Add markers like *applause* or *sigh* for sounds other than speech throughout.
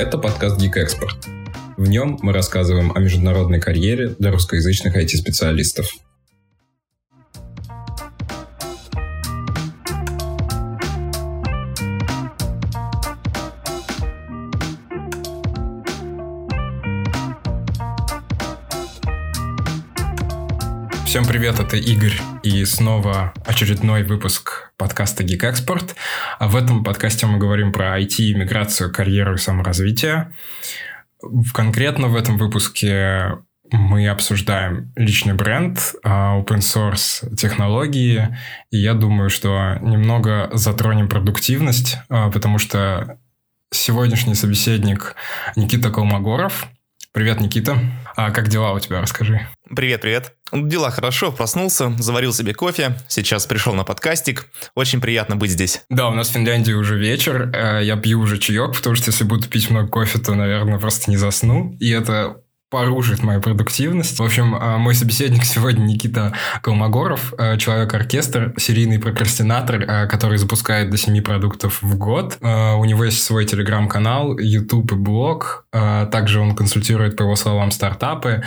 Это подкаст Geek Expert. В нем мы рассказываем о международной карьере для русскоязычных IT-специалистов. Привет, это Игорь, и снова очередной выпуск подкаста Geek Export. А в этом подкасте мы говорим про IT, миграцию, карьеру и саморазвитие. Конкретно в этом выпуске мы обсуждаем личный бренд, а, open source технологии, и я думаю, что немного затронем продуктивность, а, потому что сегодняшний собеседник Никита Колмогоров. Привет, Никита. А как дела у тебя? Расскажи. Привет, привет. Дела хорошо, проснулся, заварил себе кофе, сейчас пришел на подкастик. Очень приятно быть здесь. Да, у нас в Финляндии уже вечер, э, я пью уже чаек, потому что если буду пить много кофе, то, наверное, просто не засну. И это порушит мою продуктивность. В общем, а, мой собеседник сегодня Никита Колмогоров, а, человек-оркестр, серийный прокрастинатор, а, который запускает до 7 продуктов в год. У него есть свой телеграм-канал, YouTube и блог. Также он консультирует, по его словам, стартапы,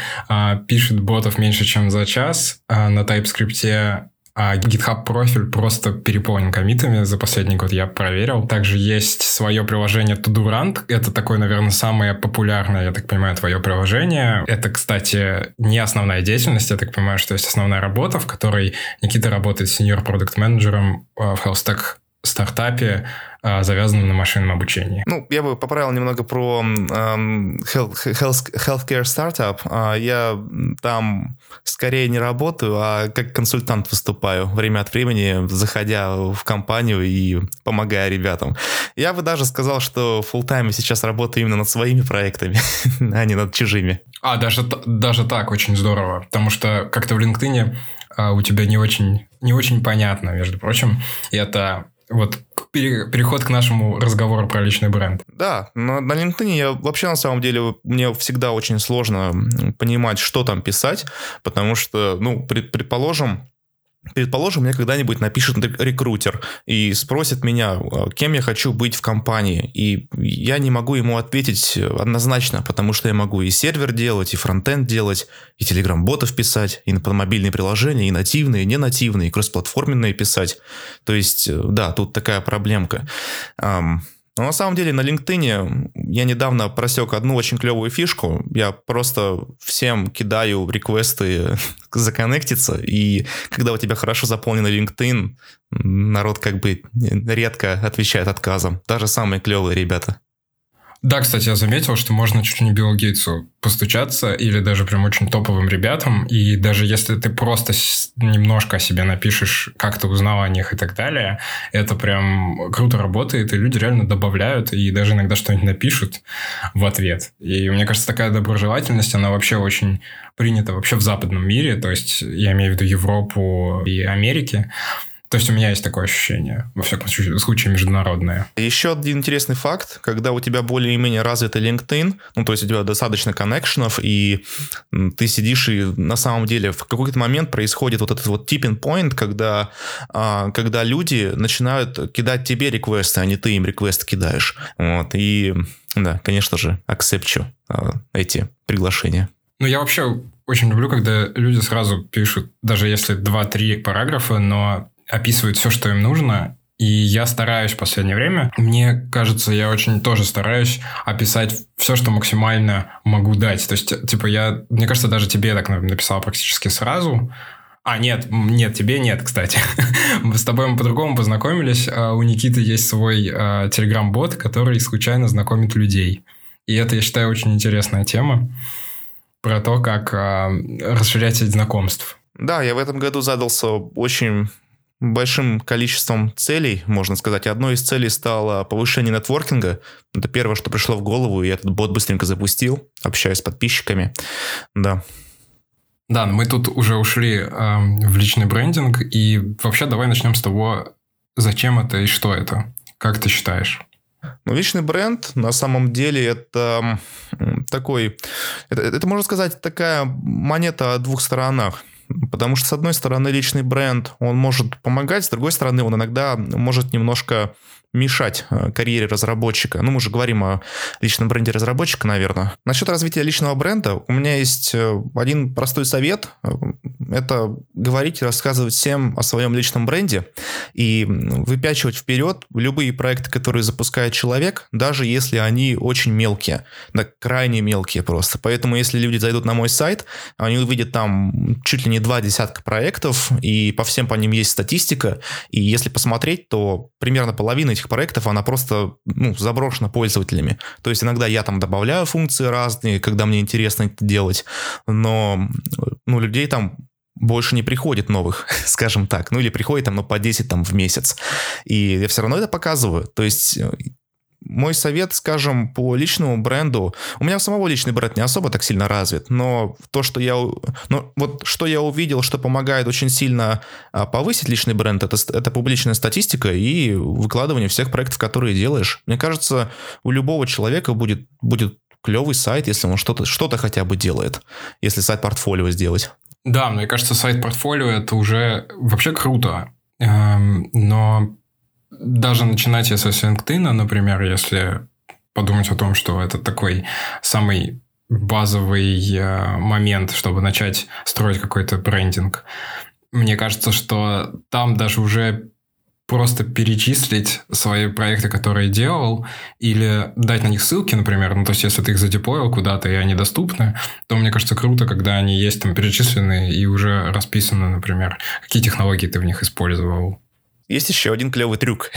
пишет ботов меньше, чем за час на TypeScript а GitHub профиль просто переполнен комитами за последний год, я проверил. Также есть свое приложение Tudurant. Это такое, наверное, самое популярное, я так понимаю, твое приложение. Это, кстати, не основная деятельность, я так понимаю, что есть основная работа, в которой Никита работает senior продукт менеджером в HealthStack стартапе, а, завязанном на машинном обучении. Ну, я бы поправил немного про um, health, health, healthcare стартап. Uh, я там скорее не работаю, а как консультант выступаю время от времени, заходя в компанию и помогая ребятам. Я бы даже сказал, что full time сейчас работаю именно над своими проектами, *laughs* а не над чужими. А, даже, даже так, очень здорово. Потому что как-то в LinkedIn а, у тебя не очень, не очень понятно, между прочим. И это вот переход к нашему разговору про личный бренд. Да, но на LinkedIn я вообще на самом деле мне всегда очень сложно понимать, что там писать, потому что, ну, предположим, Предположим, мне когда-нибудь напишет рекрутер и спросит меня, а, кем я хочу быть в компании. И я не могу ему ответить однозначно, потому что я могу и сервер делать, и фронтенд делать, и телеграм-ботов писать, и на мобильные приложения, и нативные, и не нативные, и кроссплатформенные писать. То есть, э, да, тут такая проблемка. Но на самом деле на LinkedIn я недавно просек одну очень клевую фишку. Я просто всем кидаю реквесты *laughs* законнектиться, и когда у тебя хорошо заполненный LinkedIn, народ как бы редко отвечает отказом. Даже самые клевые ребята. Да, кстати, я заметил, что можно чуть ли не Биллу Гейтсу постучаться или даже прям очень топовым ребятам. И даже если ты просто немножко о себе напишешь, как ты узнал о них и так далее, это прям круто работает, и люди реально добавляют и даже иногда что-нибудь напишут в ответ. И мне кажется, такая доброжелательность, она вообще очень принята вообще в западном мире, то есть я имею в виду Европу и Америки. То есть у меня есть такое ощущение, во всяком случае, международное. Еще один интересный факт, когда у тебя более-менее развитый LinkedIn, ну, то есть у тебя достаточно коннекшенов, и ты сидишь, и на самом деле в какой-то момент происходит вот этот вот tipping point, когда, а, когда люди начинают кидать тебе реквесты, а не ты им реквест кидаешь. Вот, и да, конечно же, акцепчу эти приглашения. Ну, я вообще очень люблю, когда люди сразу пишут, даже если 2-3 параграфа, но описывают все, что им нужно, и я стараюсь в последнее время. Мне кажется, я очень тоже стараюсь описать все, что максимально могу дать. То есть, типа, я, мне кажется, даже тебе так написал практически сразу. А, нет, нет, тебе нет, кстати. *laughs* С тобой мы по-другому познакомились. А у Никиты есть свой э, телеграм-бот, который случайно знакомит людей. И это, я считаю, очень интересная тема про то, как э, расширять сеть знакомств. Да, я в этом году задался очень большим количеством целей, можно сказать. Одной из целей стало повышение нетворкинга. Это первое, что пришло в голову, и этот бот быстренько запустил, общаюсь с подписчиками. Да. Да, мы тут уже ушли э, в личный брендинг, и вообще давай начнем с того, зачем это и что это. Как ты считаешь? Ну, личный бренд на самом деле это такой, это, это можно сказать такая монета о двух сторонах. Потому что, с одной стороны, личный бренд, он может помогать, с другой стороны, он иногда может немножко мешать э, карьере разработчика. Ну, мы же говорим о личном бренде разработчика, наверное. Насчет развития личного бренда у меня есть э, один простой совет. Это говорить и рассказывать всем о своем личном бренде и выпячивать вперед любые проекты, которые запускает человек, даже если они очень мелкие, да, крайне мелкие просто. Поэтому, если люди зайдут на мой сайт, они увидят там чуть ли не два десятка проектов, и по всем по ним есть статистика, и если посмотреть, то примерно половина этих проектов, она просто ну, заброшена пользователями. То есть иногда я там добавляю функции разные, когда мне интересно это делать, но ну, людей там больше не приходит новых, *laughs* скажем так, ну или приходит там ну, по 10 там в месяц. И я все равно это показываю. То есть мой совет, скажем, по личному бренду, у меня самого личный бренд не особо так сильно развит, но то, что я, ну, вот что я увидел, что помогает очень сильно а, повысить личный бренд, это, это публичная статистика и выкладывание всех проектов, которые делаешь. Мне кажется, у любого человека будет, будет клевый сайт, если он что-то что хотя бы делает, если сайт портфолио сделать. Да, мне кажется, сайт портфолио это уже вообще круто. Эм, но даже начинать если с LinkedIn, например, если подумать о том, что это такой самый базовый э, момент, чтобы начать строить какой-то брендинг. Мне кажется, что там даже уже просто перечислить свои проекты, которые делал, или дать на них ссылки, например, ну, то есть, если ты их задеплоил куда-то, и они доступны, то, мне кажется, круто, когда они есть там перечислены и уже расписаны, например, какие технологии ты в них использовал, есть еще один клевый трюк.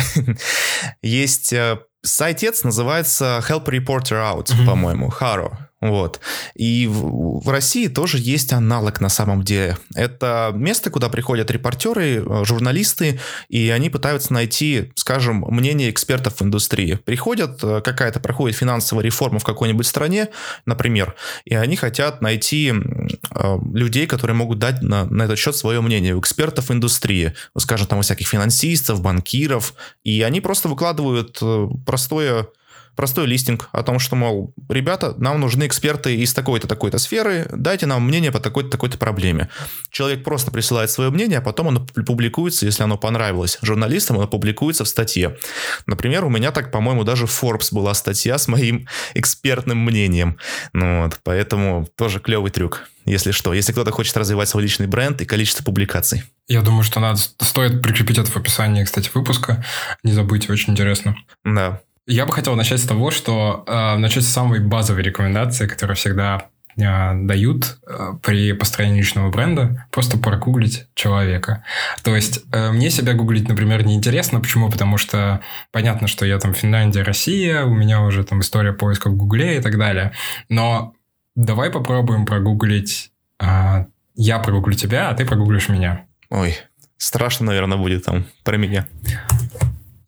*laughs* Есть э, сайтец, называется Help Reporter Out, mm-hmm. по-моему, Haro. Вот. И в, в России тоже есть аналог на самом деле. Это место, куда приходят репортеры, э, журналисты, и они пытаются найти, скажем, мнение экспертов в индустрии. Приходят, э, какая-то проходит финансовая реформа в какой-нибудь стране, например, и они хотят найти э, людей, которые могут дать на, на этот счет свое мнение, у экспертов индустрии, скажем, там у всяких финансистов, банкиров, и они просто выкладывают простое простой листинг о том, что, мол, ребята, нам нужны эксперты из такой-то, такой-то сферы, дайте нам мнение по такой-то, такой-то проблеме. Человек просто присылает свое мнение, а потом оно публикуется, если оно понравилось журналистам, оно публикуется в статье. Например, у меня так, по-моему, даже в Forbes была статья с моим *laughs* экспертным мнением. Ну, вот, поэтому тоже клевый трюк если что, если кто-то хочет развивать свой личный бренд и количество публикаций. Я думаю, что надо стоит прикрепить это в описании, кстати, выпуска. Не забудьте, очень интересно. Да. Я бы хотел начать с того, что э, начать с самой базовой рекомендации, которую всегда э, дают э, при построении личного бренда, просто прогуглить человека. То есть э, мне себя гуглить, например, не интересно. Почему? Потому что понятно, что я там Финляндия, Россия, у меня уже там история поиска в Гугле и так далее. Но давай попробуем прогуглить... Э, я прогуглю тебя, а ты прогуглишь меня. Ой, страшно, наверное, будет там про меня.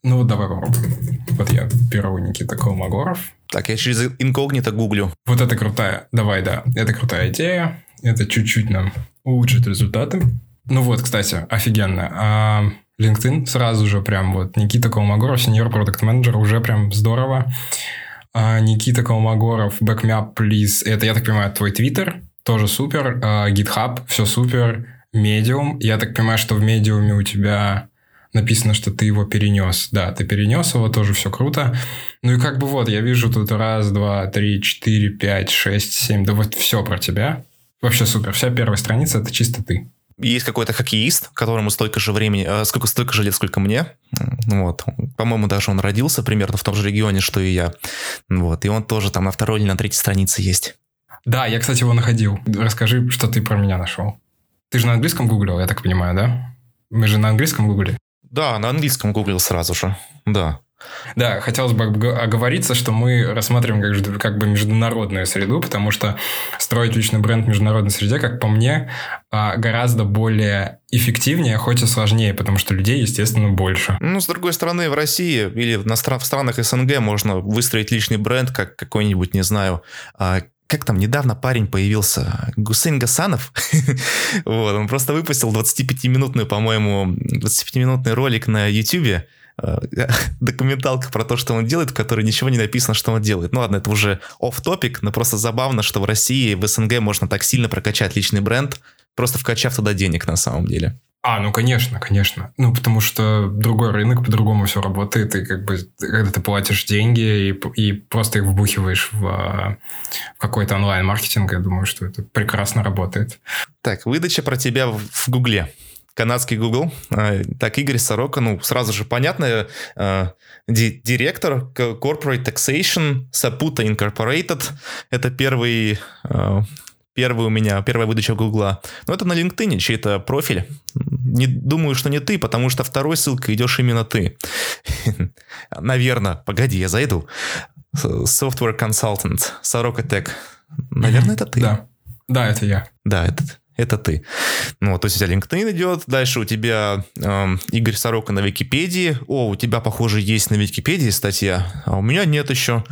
Ну, давай попробуем. Вот я первый Никита Колмогоров. Так, я через инкогнито гуглю. Вот это крутая. Давай, да. Это крутая идея. Это чуть-чуть нам улучшит результаты. Ну вот, кстати, офигенно. А LinkedIn сразу же прям вот Никита Колмогоров, сеньор продукт менеджер уже прям здорово. А Никита Колмогоров, backmap, please. Это, я так понимаю, твой твиттер. Тоже супер. А GitHub, все супер. Medium. Я так понимаю, что в медиуме у тебя написано, что ты его перенес. Да, ты перенес его, тоже все круто. Ну и как бы вот, я вижу тут раз, два, три, четыре, пять, шесть, семь, да вот все про тебя. Вообще супер. Вся первая страница – это чисто ты. Есть какой-то хоккеист, которому столько же времени, э, сколько, столько же лет, сколько мне. Вот. По-моему, даже он родился примерно в том же регионе, что и я. Вот. И он тоже там на второй или на третьей странице есть. Да, я, кстати, его находил. Расскажи, что ты про меня нашел. Ты же на английском гуглил, я так понимаю, да? Мы же на английском гуглили. Да, на английском гуглил сразу же. Да. Да, хотелось бы оговориться, что мы рассматриваем как, как бы международную среду, потому что строить личный бренд в международной среде, как по мне, а, гораздо более эффективнее, хоть и сложнее, потому что людей, естественно, больше. Ну, с другой стороны, в России или в странах СНГ можно выстроить личный бренд, как какой-нибудь, не знаю, а, как там недавно парень появился, Гусейн Гасанов, *laughs* вот, он просто выпустил 25-минутную, по-моему, 25-минутный ролик на YouTube, э, *laughs* документалка про то, что он делает, в которой ничего не написано, что он делает. Ну ладно, это уже оff топик но просто забавно, что в России, в СНГ можно так сильно прокачать личный бренд, просто вкачав туда денег на самом деле. А, ну конечно, конечно. Ну, потому что другой рынок по-другому все работает, и как бы когда ты платишь деньги и, и просто их вбухиваешь в, в какой-то онлайн-маркетинг, я думаю, что это прекрасно работает. Так, выдача про тебя в Гугле канадский Google. А, так, Игорь Сорока, ну, сразу же понятно, а, директор Corporate Taxation Saputo Incorporated. Это первый а, первый у меня, первая выдача Гугла. Но это на LinkedIn, чей-то профиль. Не, думаю, что не ты, потому что второй ссылкой идешь именно ты. *laughs* Наверное, погоди, я зайду. Software Consultant, Сорока Tech. Наверное, это ты. Да. Да, это я. Да, это это ты. Ну, то есть у тебя LinkedIn идет, дальше у тебя э, Игорь Сорока на Википедии. О, у тебя, похоже, есть на Википедии статья, а у меня нет еще.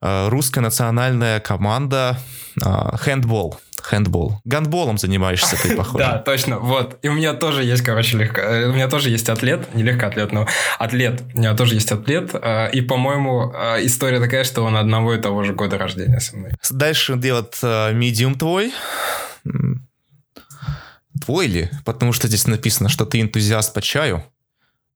Э, русская национальная команда э, handball. Хэндбол. Гандболом занимаешься ты, похоже. *laughs* Да, точно. Вот. И у меня тоже есть, короче, легко... Э, у меня тоже есть атлет. Не легкоатлет, но атлет. У меня тоже есть атлет. Э, и, по-моему, э, история такая, что он одного и того же года рождения со мной. Дальше делать медиум твой твой ли? Потому что здесь написано, что ты энтузиаст по чаю.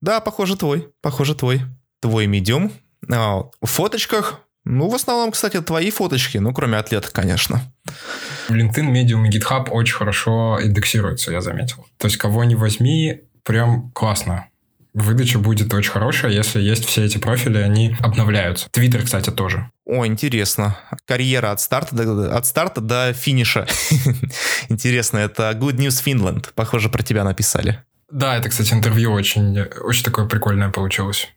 Да, похоже, твой. Похоже, твой. Твой медиум. А, в фоточках, ну, в основном, кстати, твои фоточки, ну, кроме атлета, конечно. LinkedIn, Medium и GitHub очень хорошо индексируются, я заметил. То есть, кого не возьми, прям классно выдача будет очень хорошая, если есть все эти профили, они обновляются. Твиттер, кстати, тоже. О, интересно. Карьера от старта до, от старта до финиша. *laughs* интересно, это Good News Finland. Похоже, про тебя написали. Да, это, кстати, интервью очень, очень такое прикольное получилось.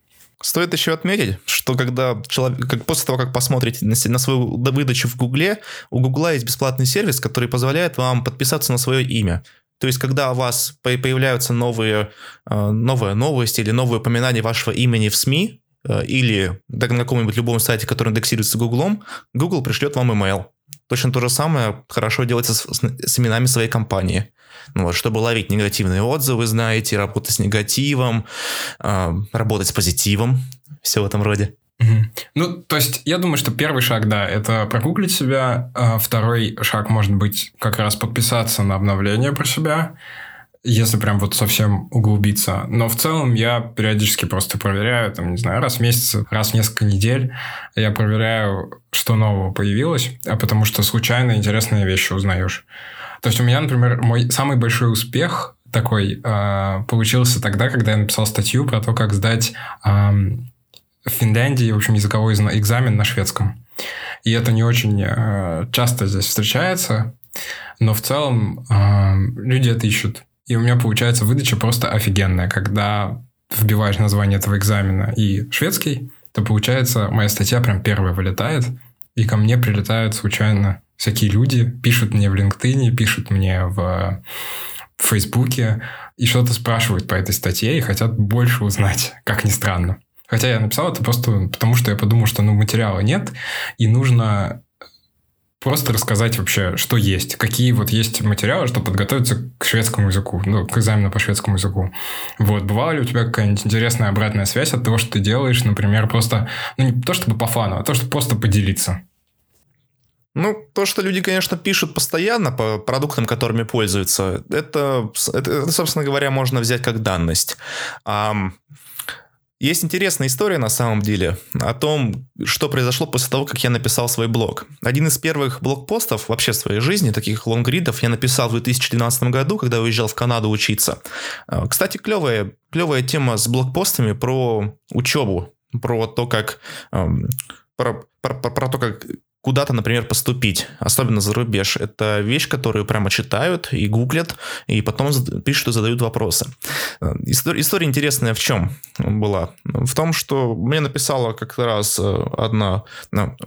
Стоит еще отметить, что когда человек, как после того, как посмотрите на, на свою выдачу в Гугле, у Гугла есть бесплатный сервис, который позволяет вам подписаться на свое имя. То есть, когда у вас появляются новые, э, новые новости или новые упоминания вашего имени в СМИ, или на каком-нибудь любом сайте, который индексируется Гуглом, Google пришлет вам email. Точно то же самое хорошо делается с, с именами своей компании. Ну, вот, чтобы ловить негативные отзывы, знаете, работать с негативом, э, работать с позитивом, все в этом роде. Ну, то есть, я думаю, что первый шаг, да, это прогуглить себя. А второй шаг может быть как раз подписаться на обновление про себя, если прям вот совсем углубиться. Но в целом я периодически просто проверяю, там, не знаю, раз в месяц, раз в несколько недель я проверяю, что нового появилось, а потому что случайно интересные вещи узнаешь. То есть, у меня, например, мой самый большой успех такой э, получился тогда, когда я написал статью про то, как сдать э, в Финляндии, в общем, языковой экзамен на шведском. И это не очень э, часто здесь встречается, но в целом э, люди это ищут. И у меня получается выдача просто офигенная. Когда вбиваешь название этого экзамена и шведский, то получается моя статья прям первая вылетает, и ко мне прилетают случайно всякие люди, пишут мне в LinkedIn, пишут мне в, в Фейсбуке и что-то спрашивают по этой статье и хотят больше узнать, как ни странно. Хотя я написал это просто потому, что я подумал, что ну, материала нет, и нужно просто рассказать вообще, что есть, какие вот есть материалы, чтобы подготовиться к шведскому языку, ну, к экзамену по шведскому языку. Вот, бывала ли у тебя какая-нибудь интересная обратная связь от того, что ты делаешь, например, просто, ну, не то чтобы по фану, а то, чтобы просто поделиться? Ну, то, что люди, конечно, пишут постоянно по продуктам, которыми пользуются, это, это собственно говоря, можно взять как данность. Есть интересная история на самом деле о том, что произошло после того, как я написал свой блог. Один из первых блогпостов вообще в своей жизни, таких лонгридов, я написал в 2012 году, когда уезжал в Канаду учиться. А, кстати, клевая, клевая тема с блогпостами про учебу, про то, как про, про, про то, как куда-то, например, поступить, особенно за рубеж. Это вещь, которую прямо читают и гуглят, и потом пишут и задают вопросы. Э, история, история интересная в чем была? В том, что мне написала как раз э, одна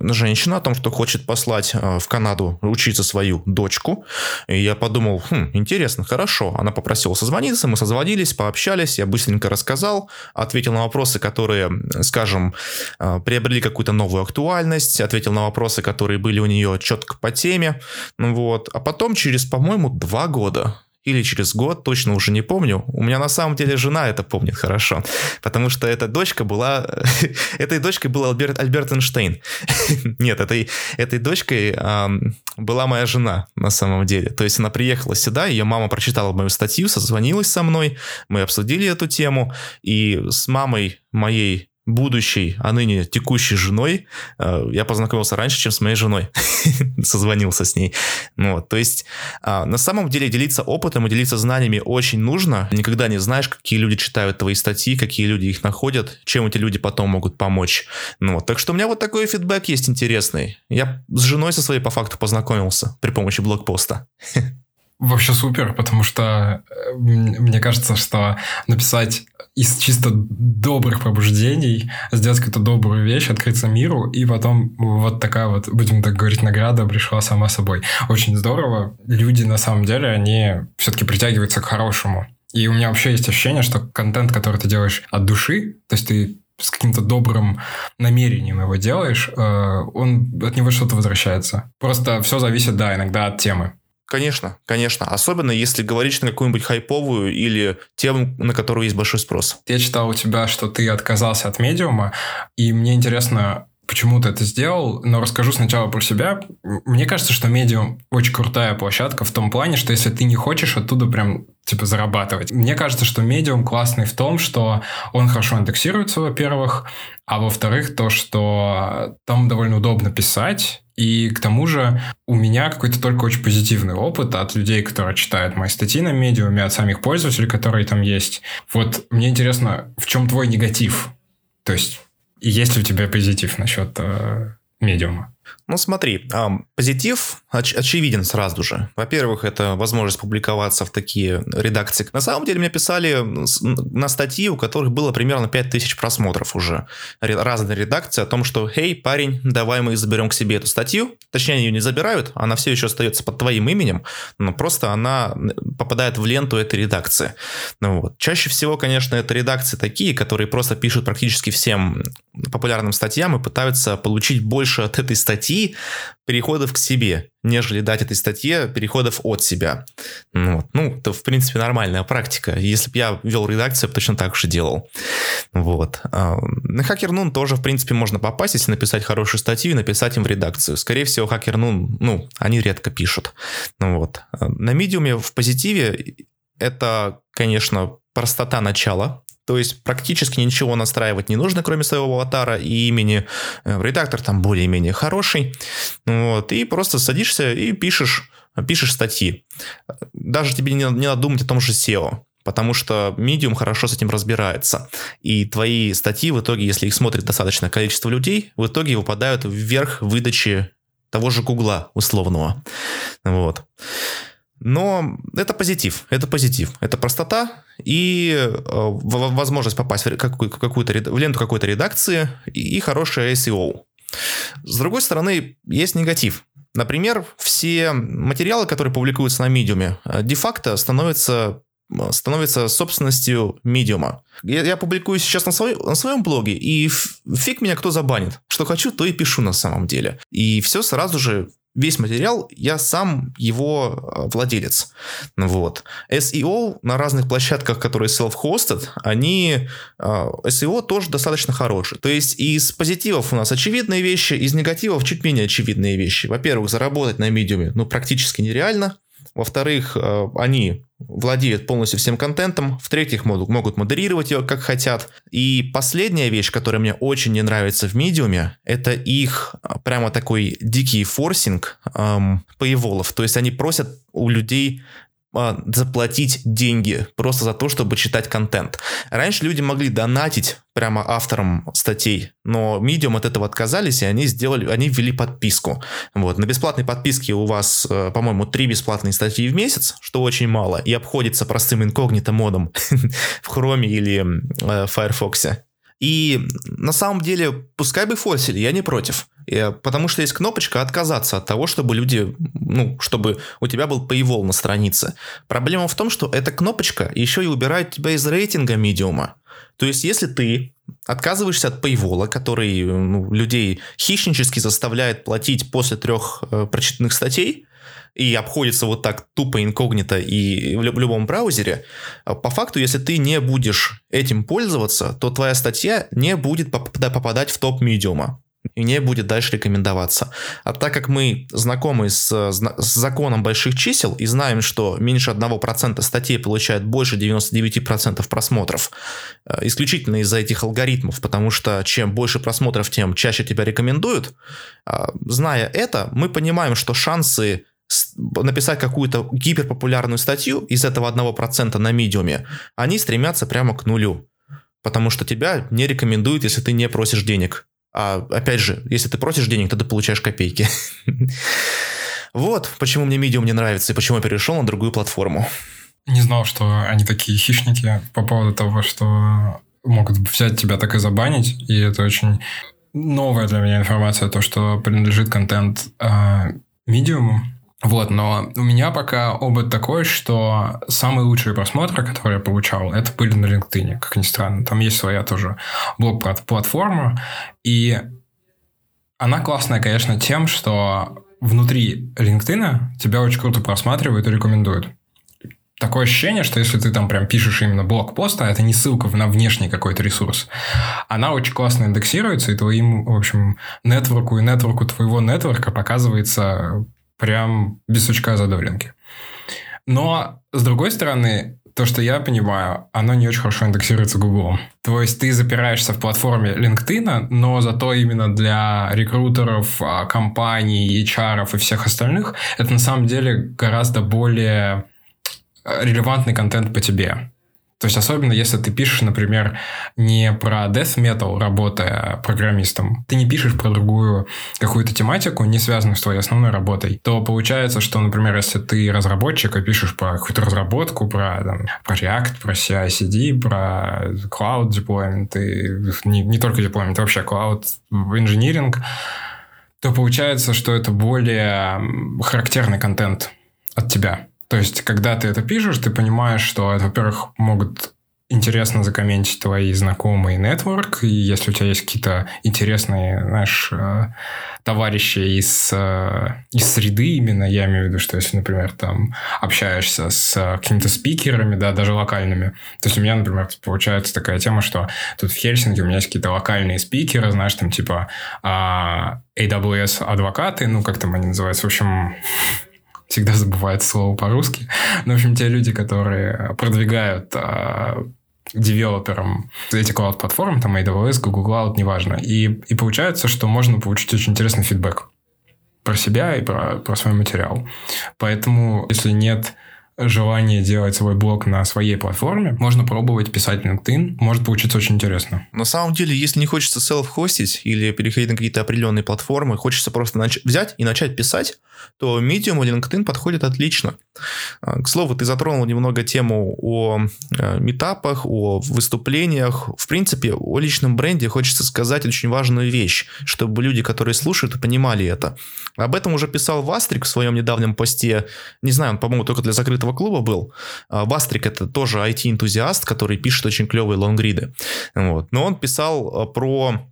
женщина о том, что хочет послать э, в Канаду учиться свою дочку. И я подумал, хм, интересно, хорошо. Она попросила созвониться, мы созвонились, пообщались, я быстренько рассказал, ответил на вопросы, которые, скажем, приобрели какую-то новую актуальность, ответил на вопросы, которые были у нее четко по теме. Ну вот. А потом через, по-моему, два года или через год, точно уже не помню. У меня на самом деле жена это помнит хорошо, потому что эта дочка была... *laughs* этой дочкой был Альберт, Альберт Эйнштейн. *laughs* Нет, этой, этой дочкой эм, была моя жена на самом деле. То есть она приехала сюда, ее мама прочитала мою статью, созвонилась со мной, мы обсудили эту тему, и с мамой моей будущей, а ныне текущей женой, э, я познакомился раньше, чем с моей женой. *laughs* Созвонился с ней. Ну, вот, то есть, а, на самом деле, делиться опытом и делиться знаниями очень нужно. Никогда не знаешь, какие люди читают твои статьи, какие люди их находят, чем эти люди потом могут помочь. Ну, вот, так что у меня вот такой фидбэк есть интересный. Я с женой со своей по факту познакомился при помощи блокпоста. *laughs* Вообще супер, потому что э, мне кажется, что написать из чисто добрых побуждений, сделать какую-то добрую вещь, открыться миру, и потом вот такая вот, будем так говорить, награда пришла сама собой. Очень здорово. Люди, на самом деле, они все-таки притягиваются к хорошему. И у меня вообще есть ощущение, что контент, который ты делаешь от души, то есть ты с каким-то добрым намерением его делаешь, э, он от него что-то возвращается. Просто все зависит, да, иногда от темы. Конечно, конечно. Особенно если говорить на какую-нибудь хайповую или тему, на которую есть большой спрос. Я читал у тебя, что ты отказался от медиума, и мне интересно, почему ты это сделал, но расскажу сначала про себя. Мне кажется, что медиум очень крутая площадка в том плане, что если ты не хочешь оттуда прям типа зарабатывать. Мне кажется, что медиум классный в том, что он хорошо индексируется, во-первых, а во-вторых, то, что там довольно удобно писать, и к тому же у меня какой-то только очень позитивный опыт от людей, которые читают мои статьи на медиуме, от самих пользователей, которые там есть. Вот мне интересно, в чем твой негатив? То есть, есть ли у тебя позитив насчет э, медиума? Ну смотри, позитив оч- очевиден сразу же. Во-первых, это возможность публиковаться в такие редакции. На самом деле мне писали на статьи, у которых было примерно 5000 просмотров уже. Разные редакции о том, что «Эй, парень, давай мы заберем к себе эту статью». Точнее, ее не забирают, она все еще остается под твоим именем, но просто она попадает в ленту этой редакции. Ну, вот. Чаще всего, конечно, это редакции такие, которые просто пишут практически всем популярным статьям и пытаются получить больше от этой статьи переходов к себе, нежели дать этой статье переходов от себя. Ну, вот. ну это, в принципе, нормальная практика. Если бы я вел редакцию, я бы точно так же делал. Вот. А, на HackerNoon тоже, в принципе, можно попасть, если написать хорошую статью и написать им в редакцию. Скорее всего, HackerNoon, ну, они редко пишут. Ну, вот. А, на медиуме в позитиве это, конечно, простота начала, то есть практически ничего настраивать не нужно, кроме своего аватара и имени. Э, редактор там более-менее хороший. Вот, и просто садишься и пишешь, пишешь статьи. Даже тебе не, не надо думать о том же SEO потому что Medium хорошо с этим разбирается. И твои статьи в итоге, если их смотрит достаточное количество людей, в итоге выпадают вверх выдачи того же Гугла условного. Вот. Но это позитив, это позитив, это простота и э, возможность попасть в, какую-то, в ленту какой-то редакции и хорошее SEO. С другой стороны, есть негатив. Например, все материалы, которые публикуются на медиуме, э, де-факто становятся становится собственностью медиума. Я, я публикую сейчас на, свой, на своем блоге, и фиг меня кто забанит. Что хочу, то и пишу на самом деле. И все сразу же весь материал, я сам его э, владелец. Вот. SEO на разных площадках, которые self-hosted, они SEO тоже достаточно хорошие. То есть из позитивов у нас очевидные вещи, из негативов чуть менее очевидные вещи. Во-первых, заработать на медиуме ну, практически нереально. Во-вторых, э, они владеют полностью всем контентом. В-третьих, могут, могут модерировать ее как хотят. И последняя вещь, которая мне очень не нравится в медиуме, это их э, прямо такой дикий форсинг эм, paywallов. То есть они просят у людей а, заплатить деньги просто за то, чтобы читать контент. Раньше люди могли донатить прямо авторам статей, но Medium от этого отказались, и они сделали, они ввели подписку. Вот. На бесплатной подписке у вас, э, по-моему, три бесплатные статьи в месяц, что очень мало, и обходится простым инкогнито модом *laughs* в Chrome или э, Firefox. И на самом деле, пускай бы форсили, я не против. Э, потому что есть кнопочка отказаться от того, чтобы люди, ну, чтобы у тебя был paywall на странице. Проблема в том, что эта кнопочка еще и убирает тебя из рейтинга медиума. То есть, если ты отказываешься от paywall, который ну, людей хищнически заставляет платить после трех э, прочитанных статей, и обходится вот так тупо инкогнито и в любом браузере, по факту, если ты не будешь этим пользоваться, то твоя статья не будет попадать в топ медиума и не будет дальше рекомендоваться. А так как мы знакомы с, с законом больших чисел и знаем, что меньше 1% статей получает больше 99% просмотров, э, исключительно из-за этих алгоритмов, потому что чем больше просмотров, тем чаще тебя рекомендуют, а, зная это, мы понимаем, что шансы написать какую-то гиперпопулярную статью из этого 1% на медиуме, они стремятся прямо к нулю. Потому что тебя не рекомендуют, если ты не просишь денег. А опять же, если ты просишь денег, то ты получаешь копейки. *laughs* Вот почему мне Medium не нравится и почему я перешел на другую платформу. Не знал, что они такие хищники по поводу того, что могут взять тебя так и забанить. И это очень новая для меня информация, то, что принадлежит контент э, Medium. Вот, но у меня пока опыт такой, что самые лучшие просмотры, которые я получал, это были на LinkedIn, как ни странно. Там есть своя тоже блог-платформа, и она классная, конечно, тем, что внутри LinkedIn тебя очень круто просматривают и рекомендуют. Такое ощущение, что если ты там прям пишешь именно блог-пост, а это не ссылка на внешний какой-то ресурс, она очень классно индексируется, и твоим, в общем, нетворку и нетворку твоего нетворка показывается прям без сучка задоринки. Но, с другой стороны, то, что я понимаю, оно не очень хорошо индексируется Google. То есть ты запираешься в платформе LinkedIn, но зато именно для рекрутеров, а, компаний, HR и всех остальных это на самом деле гораздо более э, релевантный контент по тебе. То есть, особенно если ты пишешь, например, не про death metal, работая программистом, ты не пишешь про другую какую-то тематику, не связанную с твоей основной работой, то получается, что, например, если ты разработчик и пишешь про какую-то разработку, про, там, про React, про CI-CD, про cloud deployment, и не, не только deployment, вообще cloud engineering, то получается, что это более характерный контент от тебя. То есть, когда ты это пишешь, ты понимаешь, что это, во-первых, могут интересно закомментить твои знакомые нетворк, и если у тебя есть какие-то интересные, знаешь, э, товарищи из, э, из среды именно, я имею в виду, что если, например, там общаешься с какими-то спикерами, да, даже локальными, то есть у меня, например, получается такая тема, что тут в Хельсинки у меня есть какие-то локальные спикеры, знаешь, там типа а, AWS адвокаты, ну, как там они называются, в общем, всегда забывают слово по-русски. Но, в общем, те люди, которые продвигают а, девелоперам эти клауд-платформы, там AWS, Google Cloud, неважно. И, и получается, что можно получить очень интересный фидбэк про себя и про, про свой материал. Поэтому, если нет желание делать свой блог на своей платформе, можно пробовать писать LinkedIn, может получиться очень интересно. На самом деле, если не хочется селф-хостить или переходить на какие-то определенные платформы, хочется просто нач- взять и начать писать, то Medium и LinkedIn подходят отлично. А, к слову, ты затронул немного тему о э, метапах, о выступлениях. В принципе, о личном бренде хочется сказать очень важную вещь, чтобы люди, которые слушают, понимали это. Об этом уже писал Вастрик в своем недавнем посте. Не знаю, он, по-моему, только для закрытого клуба был. А, Бастрик это тоже IT-энтузиаст, который пишет очень клевые лонгриды. Вот. Но он писал а, про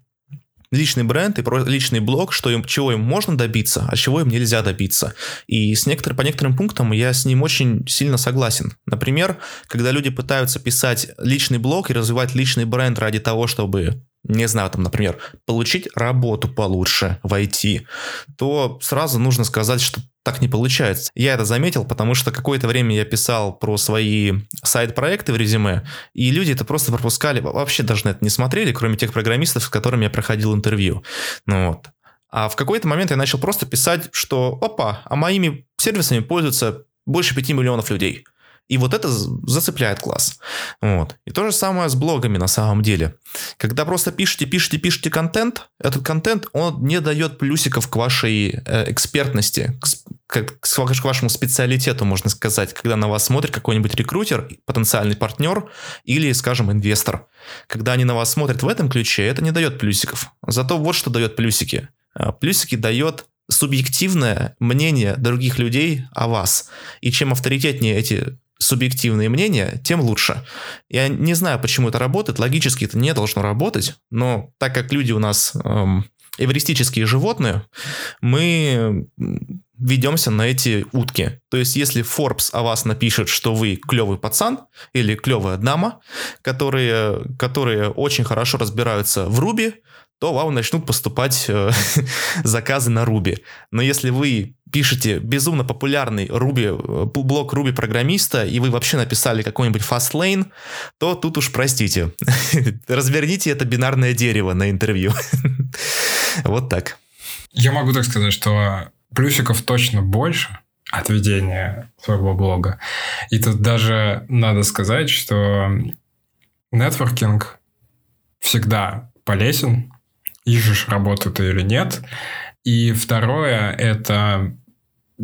личный бренд и про личный блог, что им, чего им можно добиться, а чего им нельзя добиться. И с некотор, по некоторым пунктам я с ним очень сильно согласен. Например, когда люди пытаются писать личный блог и развивать личный бренд ради того, чтобы не знаю, там, например, получить работу получше в IT, то сразу нужно сказать, что так не получается. Я это заметил, потому что какое-то время я писал про свои сайт-проекты в резюме, и люди это просто пропускали, вообще даже на это не смотрели, кроме тех программистов, с которыми я проходил интервью. Ну вот. А в какой-то момент я начал просто писать, что опа, а моими сервисами пользуются больше 5 миллионов людей. И вот это зацепляет класс. Вот. И то же самое с блогами на самом деле. Когда просто пишете, пишете, пишете контент, этот контент, он не дает плюсиков к вашей э, экспертности, к, к, к вашему специалитету, можно сказать, когда на вас смотрит какой-нибудь рекрутер, потенциальный партнер или, скажем, инвестор. Когда они на вас смотрят в этом ключе, это не дает плюсиков. Зато вот что дает плюсики. А, плюсики дает субъективное мнение других людей о вас. И чем авторитетнее эти субъективные мнения, тем лучше. Я не знаю, почему это работает, логически это не должно работать, но так как люди у нас эм, эвристические животные, мы ведемся на эти утки. То есть, если Forbes о вас напишет, что вы клевый пацан или клевая дама, которые, которые очень хорошо разбираются в Руби, то вам начнут поступать э, *laughs* заказы на Руби. Но если вы пишете безумно популярный Руби, блок Руби программиста, и вы вообще написали какой-нибудь Fastlane, то тут уж простите. *laughs* Разверните это бинарное дерево на интервью. *laughs* вот так. Я могу так сказать, что плюсиков точно больше от ведения своего блога. И тут даже надо сказать, что нетворкинг всегда полезен, ищешь работу ты или нет. И второе, это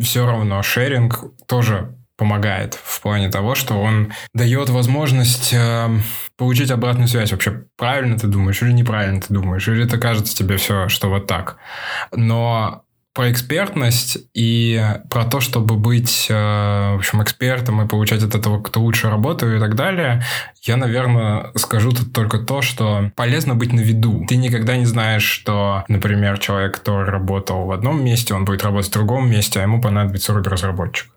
все равно шеринг тоже помогает в плане того, что он дает возможность э, получить обратную связь. Вообще, правильно ты думаешь или неправильно ты думаешь, или это кажется тебе все, что вот так. Но про экспертность и про то, чтобы быть, э, в общем, экспертом и получать от этого кто лучше работу и так далее, я, наверное, скажу тут только то, что полезно быть на виду. Ты никогда не знаешь, что, например, человек, который работал в одном месте, он будет работать в другом месте, а ему понадобится руби-разработчик.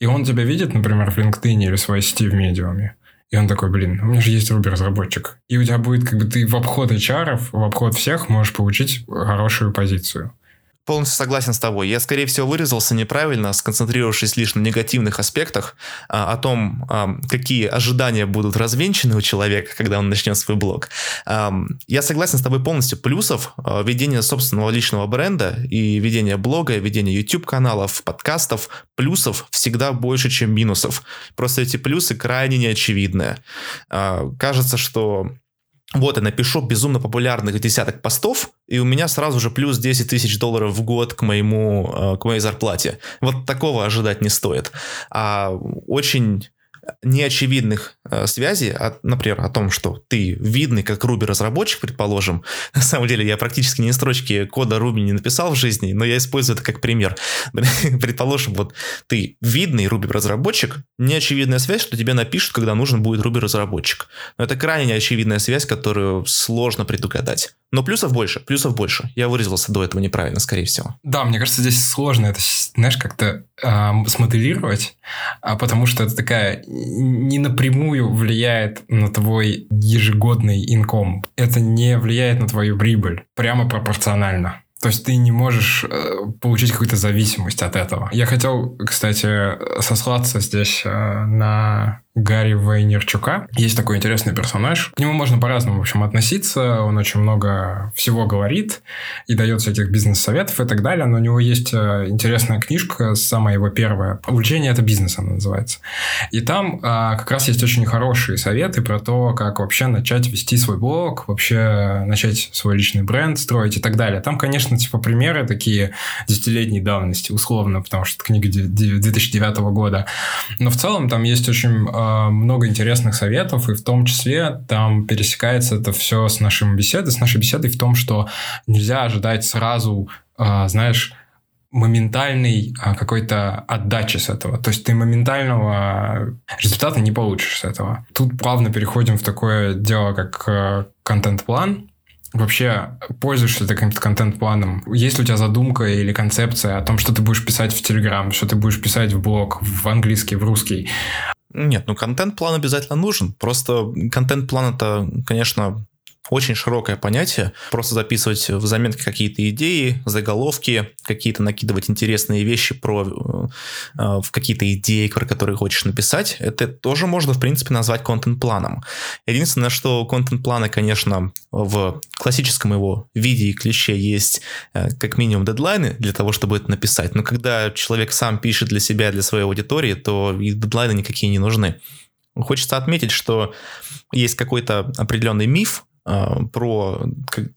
И он тебя видит, например, в LinkedIn или в своей сети в медиуме. И он такой, блин, у меня же есть руби-разработчик. И у тебя будет, как бы, ты в обход HR, в обход всех можешь получить хорошую позицию. Полностью согласен с тобой. Я, скорее всего, выразился неправильно, сконцентрировавшись лишь на негативных аспектах, а, о том, а, какие ожидания будут развенчаны у человека, когда он начнет свой блог. А, я согласен с тобой полностью. Плюсов а, ведения собственного личного бренда и ведения блога, ведения YouTube-каналов, подкастов, плюсов всегда больше, чем минусов. Просто эти плюсы крайне неочевидные. А, кажется, что вот я напишу безумно популярных десяток постов, и у меня сразу же плюс 10 тысяч долларов в год к моему, э, к моей зарплате. Вот такого ожидать не стоит. А очень неочевидных э, связей, от, например, о том, что ты видный как Ruby разработчик, предположим. *laughs* На самом деле я практически ни строчки кода Ruby не написал в жизни, но я использую это как пример. *laughs* предположим, вот ты видный Ruby разработчик, неочевидная связь, что тебе напишут, когда нужен будет Ruby разработчик. Но это крайне неочевидная связь, которую сложно предугадать. Но плюсов больше, плюсов больше. Я выразился до этого неправильно, скорее всего. Да, мне кажется, здесь сложно это, знаешь, как-то э, смоделировать, а потому что это такая не напрямую влияет на твой ежегодный инком. Это не влияет на твою прибыль прямо пропорционально. То есть ты не можешь э, получить какую-то зависимость от этого. Я хотел, кстати, сослаться здесь э, на Гарри Вайнерчука. Есть такой интересный персонаж. К нему можно по-разному, в общем, относиться. Он очень много всего говорит и дает всяких бизнес-советов и так далее. Но у него есть э, интересная книжка, самая его первая. «Увлечение – это бизнес» она называется. И там а, как раз есть очень хорошие советы про то, как вообще начать вести свой блог, вообще начать свой личный бренд строить и так далее. Там, конечно, типа примеры такие десятилетней давности, условно, потому что книга 2009 года. Но в целом там есть очень Э, много интересных советов, и в том числе там пересекается это все с нашим беседой, с нашей беседой в том, что нельзя ожидать сразу, э, знаешь, моментальной э, какой-то отдачи с этого. То есть ты моментального результата не получишь с этого. Тут плавно переходим в такое дело, как контент-план, вообще пользуешься ты каким-то контент-планом? Есть ли у тебя задумка или концепция о том, что ты будешь писать в Телеграм, что ты будешь писать в блог, в английский, в русский? Нет, ну контент-план обязательно нужен. Просто контент-план это, конечно, очень широкое понятие. Просто записывать в заметки какие-то идеи, заголовки, какие-то накидывать интересные вещи про э, э, какие-то идеи, про которые хочешь написать, это тоже можно, в принципе, назвать контент-планом. Единственное, что контент-планы, конечно, в классическом его виде и клише есть э, как минимум дедлайны для того, чтобы это написать. Но когда человек сам пишет для себя, для своей аудитории, то и дедлайны никакие не нужны. Хочется отметить, что есть какой-то определенный миф, про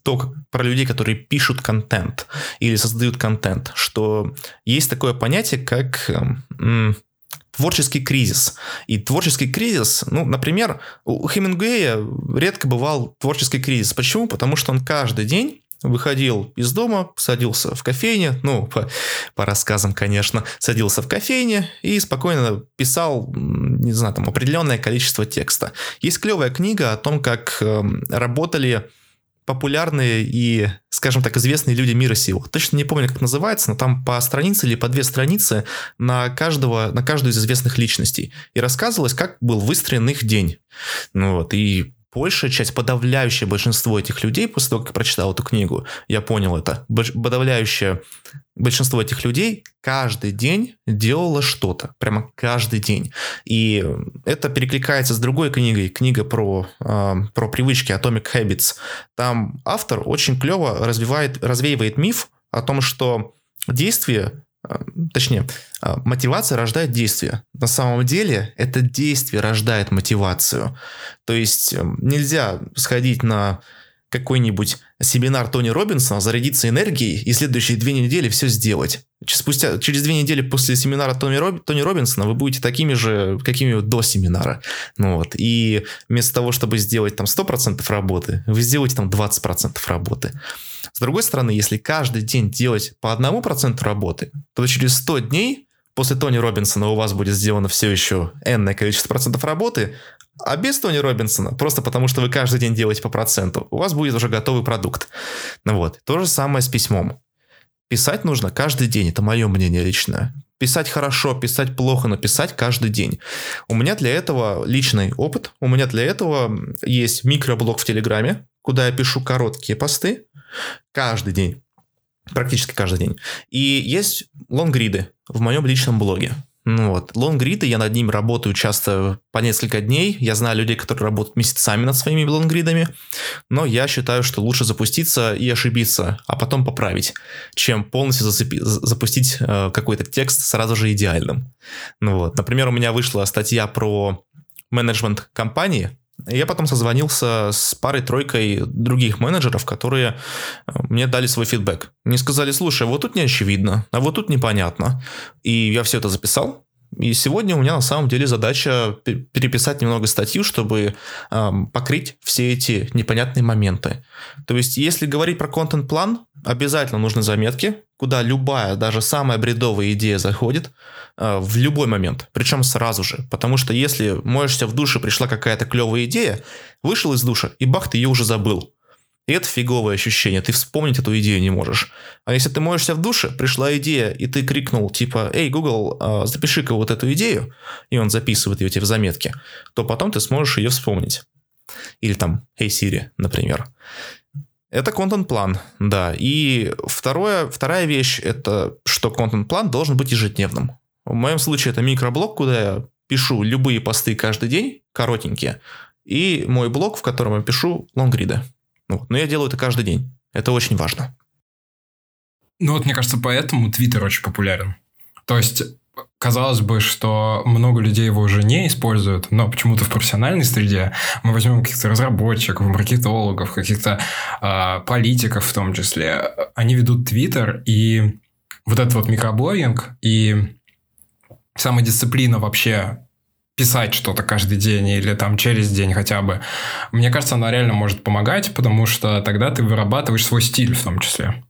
то, про людей, которые пишут контент или создают контент, что есть такое понятие, как творческий кризис. И творческий кризис, ну, например, у Хемингуэя редко бывал творческий кризис. Почему? Потому что он каждый день выходил из дома, садился в кофейне, ну, по, по рассказам, конечно, садился в кофейне и спокойно писал, не знаю, там, определенное количество текста. Есть клевая книга о том, как э, работали популярные и, скажем так, известные люди мира сего. Точно не помню, как называется, но там по странице или по две страницы на, каждого, на каждую из известных личностей. И рассказывалось, как был выстроен их день. Ну вот, и большая часть, подавляющее большинство этих людей, после того, как прочитал эту книгу, я понял это, подавляющее большинство этих людей каждый день делало что-то, прямо каждый день. И это перекликается с другой книгой, книга про, э, про привычки Atomic Habits. Там автор очень клево развивает, развеивает миф о том, что действие точнее, а, мотивация рождает действие. На самом деле это действие рождает мотивацию. То есть эм, нельзя сходить на какой-нибудь семинар Тони Робинсона, зарядиться энергией и следующие две недели все сделать. Спустя, через две недели после семинара Тони, Роб, Тони Робинсона вы будете такими же, какими до семинара. Ну вот. И вместо того, чтобы сделать там 100% работы, вы сделаете там 20% работы. С другой стороны, если каждый день делать по одному проценту работы, то через 100 дней после Тони Робинсона у вас будет сделано все еще энное количество процентов работы, а без Тони Робинсона, просто потому что вы каждый день делаете по проценту, у вас будет уже готовый продукт. Ну вот. То же самое с письмом. Писать нужно каждый день, это мое мнение личное. Писать хорошо, писать плохо, но писать каждый день. У меня для этого личный опыт. У меня для этого есть микроблог в Телеграме, куда я пишу короткие посты каждый день. Практически каждый день. И есть лонгриды в моем личном блоге. Ну вот. Лонгриды, я над ними работаю часто по несколько дней. Я знаю людей, которые работают месяцами над своими лонгридами. Но я считаю, что лучше запуститься и ошибиться, а потом поправить, чем полностью зацепи- запустить э, какой-то текст сразу же идеальным. Ну вот. Например, у меня вышла статья про менеджмент компании, я потом созвонился с парой-тройкой других менеджеров, которые э, мне дали свой фидбэк. Мне сказали, слушай, вот тут не очевидно, а вот тут непонятно. И я все это записал, и сегодня у меня на самом деле задача переписать немного статью, чтобы э, покрыть все эти непонятные моменты. То есть, если говорить про контент-план, обязательно нужны заметки, куда любая, даже самая бредовая идея заходит э, в любой момент, причем сразу же. Потому что если моешься в душе, пришла какая-то клевая идея, вышел из душа, и бах, ты ее уже забыл. И это фиговое ощущение, ты вспомнить эту идею не можешь. А если ты моешься в душе, пришла идея, и ты крикнул типа «Эй, Google, а, запиши-ка вот эту идею», и он записывает ее тебе в заметке, то потом ты сможешь ее вспомнить. Или там «Эй, Siri», например. Это контент-план, да. И второе, вторая вещь – это что контент-план должен быть ежедневным. В моем случае это микроблог, куда я пишу любые посты каждый день, коротенькие, и мой блог, в котором я пишу лонгриды. Вот. Но я делаю это каждый день. Это очень важно. Ну вот, мне кажется, поэтому Твиттер очень популярен. То есть, казалось бы, что много людей его уже не используют, но почему-то в профессиональной среде мы возьмем каких-то разработчиков, маркетологов, каких-то э, политиков в том числе. Они ведут Твиттер, и вот этот вот микроблогинг и самодисциплина вообще писать что-то каждый день или там через день хотя бы, мне кажется, она реально может помогать, потому что тогда ты вырабатываешь свой стиль в том числе.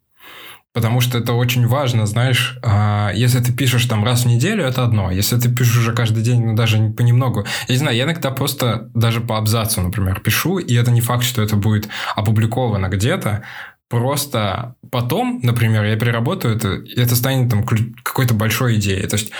Потому что это очень важно, знаешь, а, если ты пишешь там раз в неделю, это одно. Если ты пишешь уже каждый день, ну даже понемногу. Я не знаю, я иногда просто даже по абзацу, например, пишу, и это не факт, что это будет опубликовано где-то, Просто потом, например, я переработаю это, и это станет там какой-то большой идеей. То есть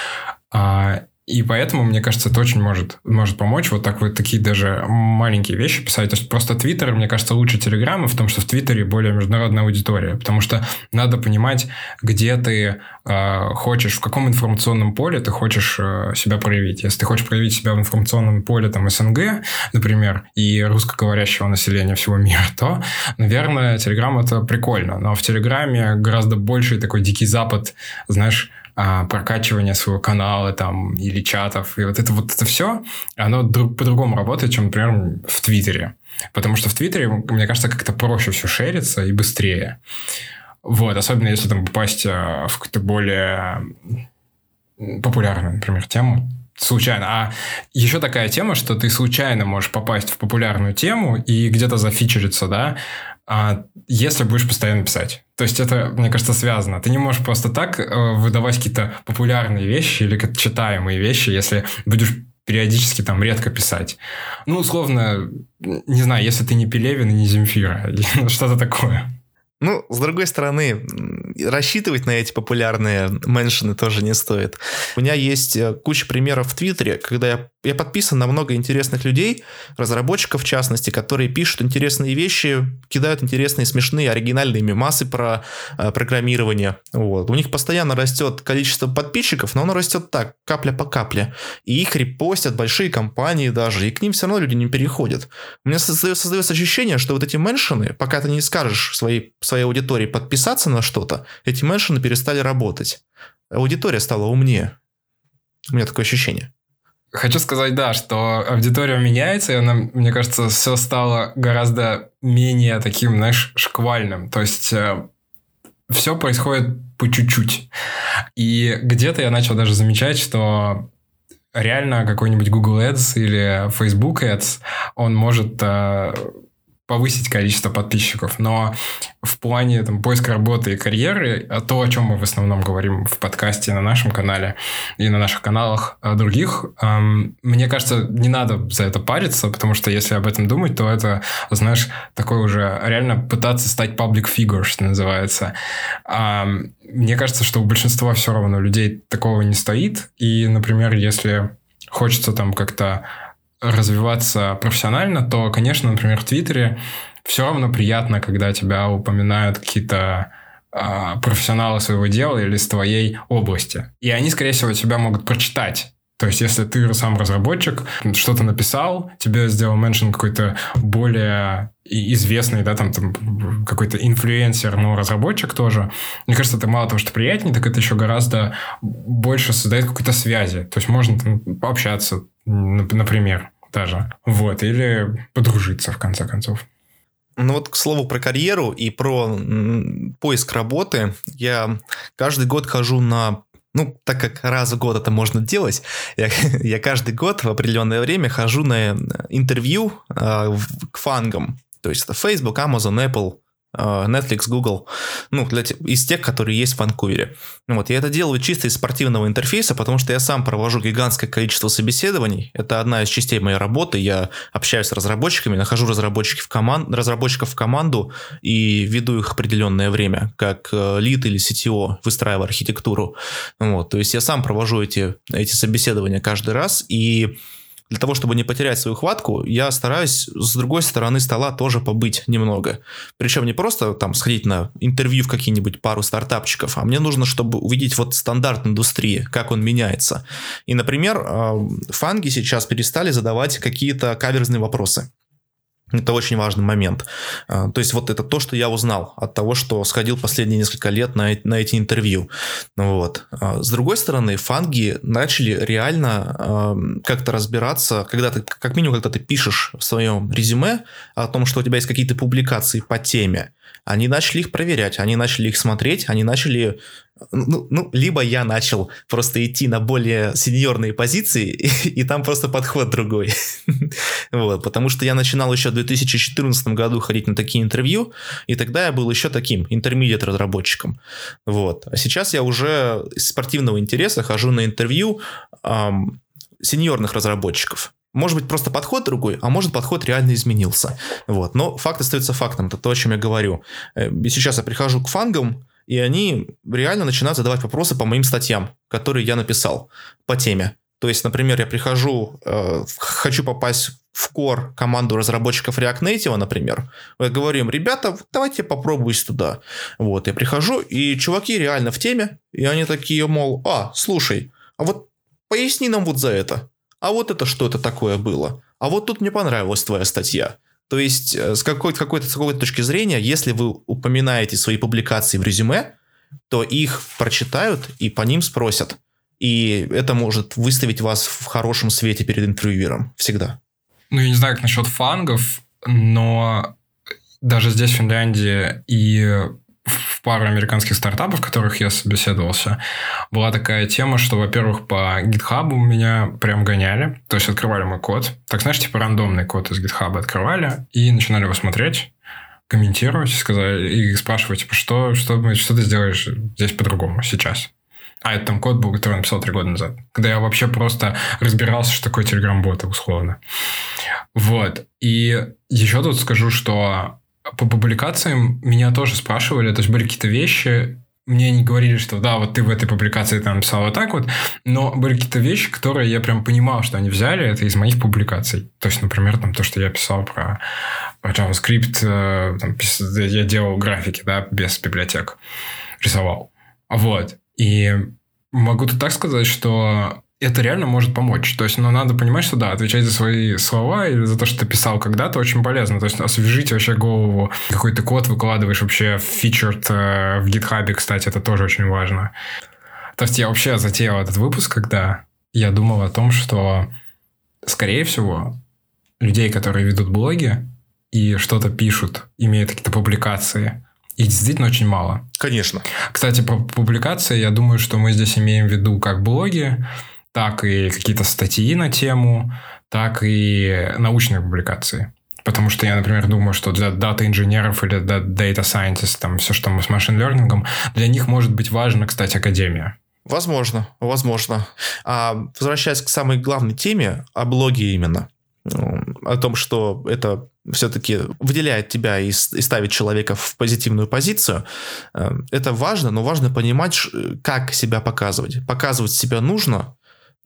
а, и поэтому, мне кажется, это очень может, может помочь вот так вот такие даже маленькие вещи писать. То есть просто Твиттер, мне кажется, лучше Телеграма в том, что в Твиттере более международная аудитория. Потому что надо понимать, где ты э, хочешь, в каком информационном поле ты хочешь э, себя проявить. Если ты хочешь проявить себя в информационном поле там СНГ, например, и русскоговорящего населения всего мира, *laughs* то, наверное, Телеграм это прикольно. Но в Телеграме гораздо больше такой дикий запад, знаешь, а, прокачивание своего канала там или чатов, и вот это вот это все, оно друг, по-другому работает, чем, например, в Твиттере. Потому что в Твиттере, мне кажется, как-то проще все шерится и быстрее. Вот, особенно если там попасть а, в какую-то более популярную, например, тему случайно. А еще такая тема, что ты случайно можешь попасть в популярную тему и где-то зафичериться, да, а если будешь постоянно писать. То есть это, мне кажется, связано. Ты не можешь просто так э, выдавать какие-то популярные вещи или как читаемые вещи, если будешь периодически там редко писать. Ну, условно, не знаю, если ты не Пелевин и не Земфира, *laughs* что-то такое. Ну, с другой стороны, рассчитывать на эти популярные меншины тоже не стоит. У меня есть э, куча примеров в Твиттере, когда я, я подписан на много интересных людей, разработчиков в частности, которые пишут интересные вещи, кидают интересные, смешные, оригинальные мемасы про э, программирование. Вот. У них постоянно растет количество подписчиков, но оно растет так, капля по капле. И их репостят большие компании даже, и к ним все равно люди не переходят. У меня создается, создается ощущение, что вот эти меншины, пока ты не скажешь своей своей аудитории подписаться на что-то, эти меншины перестали работать. Аудитория стала умнее. У меня такое ощущение. Хочу сказать, да, что аудитория меняется, и она, мне кажется, все стало гораздо менее таким, знаешь, шквальным. То есть э, все происходит по чуть-чуть. И где-то я начал даже замечать, что реально какой-нибудь Google Ads или Facebook Ads, он может э, повысить количество подписчиков, но в плане там, поиска работы и карьеры, а то, о чем мы в основном говорим в подкасте на нашем канале и на наших каналах а других, эм, мне кажется, не надо за это париться, потому что если об этом думать, то это, знаешь, такое уже реально пытаться стать public figure, что называется. Эм, мне кажется, что у большинства все равно людей такого не стоит, и, например, если хочется там как-то развиваться профессионально, то, конечно, например, в Твиттере все равно приятно, когда тебя упоминают какие-то э, профессионалы своего дела или с твоей области. И они, скорее всего, тебя могут прочитать. То есть, если ты сам разработчик, что-то написал, тебе сделал меншин какой-то более известный, да, там, там какой-то инфлюенсер, но разработчик тоже. Мне кажется, это мало того, что приятнее, так это еще гораздо больше создает какой-то связи. То есть, можно там пообщаться, например, даже. Вот. Или подружиться, в конце концов. Ну вот, к слову, про карьеру и про поиск работы. Я каждый год хожу на ну, так как раз в год это можно делать, я, *laughs* я каждый год в определенное время хожу на интервью э, к фангам. То есть это Facebook, Amazon, Apple, Netflix, Google, ну, для, из тех, которые есть в Ванкувере. Вот, я это делаю чисто из спортивного интерфейса, потому что я сам провожу гигантское количество собеседований. Это одна из частей моей работы. Я общаюсь с разработчиками, нахожу разработчиков в, команд, разработчиков в команду и веду их определенное время, как э, лид или CTO, выстраивая архитектуру. Вот, то есть я сам провожу эти, эти собеседования каждый раз, и для того, чтобы не потерять свою хватку, я стараюсь с другой стороны стола тоже побыть немного. Причем не просто там сходить на интервью в какие-нибудь пару стартапчиков, а мне нужно, чтобы увидеть вот стандарт индустрии, как он меняется. И, например, э, фанги сейчас перестали задавать какие-то каверзные вопросы. Это очень важный момент. А, то есть вот это то, что я узнал от того, что сходил последние несколько лет на, на эти интервью. Вот. А, с другой стороны, фанги начали реально как-то разбираться, когда ты, как минимум, когда ты пишешь в своем резюме о том, что у тебя есть какие-то публикации по теме, они начали их проверять, они начали их смотреть, они начали ну, ну, либо я начал просто идти на более сеньорные позиции, *laughs* и, и там просто подход другой. *laughs* вот, потому что я начинал еще в 2014 году ходить на такие интервью, и тогда я был еще таким интермедиат разработчиком. Вот. А сейчас я уже из спортивного интереса хожу на интервью эм, сеньорных разработчиков. Может быть, просто подход другой, а может, подход реально изменился. Вот. Но факт остается фактом, это то, о чем я говорю. Э, и сейчас я прихожу к фангам, и они реально начинают задавать вопросы по моим статьям, которые я написал по теме. То есть, например, я прихожу, э, хочу попасть в кор команду разработчиков React Native, например, я говорю им, ребята, давайте попробуйте туда. Вот, я прихожу, и чуваки реально в теме, и они такие, мол, а, слушай, а вот поясни нам вот за это. А вот это что это такое было? А вот тут мне понравилась твоя статья. То есть, э, с какой-то какой с какой точки зрения, если вы упоминаете свои публикации в резюме, то их прочитают и по ним спросят. И это может выставить вас в хорошем свете перед интервьюером. Всегда. Ну, я не знаю, как насчет фангов, но даже здесь, в Финляндии, и в пару американских стартапов, в которых я собеседовался, была такая тема, что, во-первых, по GitHub у меня прям гоняли, то есть открывали мой код. Так, знаешь, типа рандомный код из GitHub открывали и начинали его смотреть, комментировать сказали, и спрашивать, типа, что, что, что ты сделаешь здесь по-другому сейчас. А это там код был, который я написал три года назад. Когда я вообще просто разбирался, что такое телеграм-боты, условно. Вот. И еще тут скажу, что по публикациям меня тоже спрашивали, то есть были какие-то вещи, мне не говорили, что да, вот ты в этой публикации там написал вот так вот, но были какие-то вещи, которые я прям понимал, что они взяли это из моих публикаций. То есть, например, там то, что я писал про, про JavaScript, э, там, я делал графики, да, без библиотек, рисовал. Вот. И могу так сказать, что это реально может помочь. То есть, но ну, надо понимать, что да, отвечать за свои слова или за то, что ты писал когда-то, очень полезно. То есть, освежить вообще голову. Какой-то код выкладываешь вообще в фичерд э, в гитхабе, кстати, это тоже очень важно. То есть, я вообще затеял этот выпуск, когда я думал о том, что, скорее всего, людей, которые ведут блоги и что-то пишут, имеют какие-то публикации, их действительно очень мало. Конечно. Кстати, про публикации, я думаю, что мы здесь имеем в виду как блоги, так и какие-то статьи на тему, так и научные публикации. Потому что я, например, думаю, что для дата-инженеров или для data scientist, там все, что мы с машин-лернингом, для них может быть важно, кстати, академия. Возможно, возможно. А, возвращаясь к самой главной теме, о блоге именно, о том, что это все-таки выделяет тебя и, и ставит человека в позитивную позицию, э, это важно, но важно понимать, как себя показывать. Показывать себя нужно,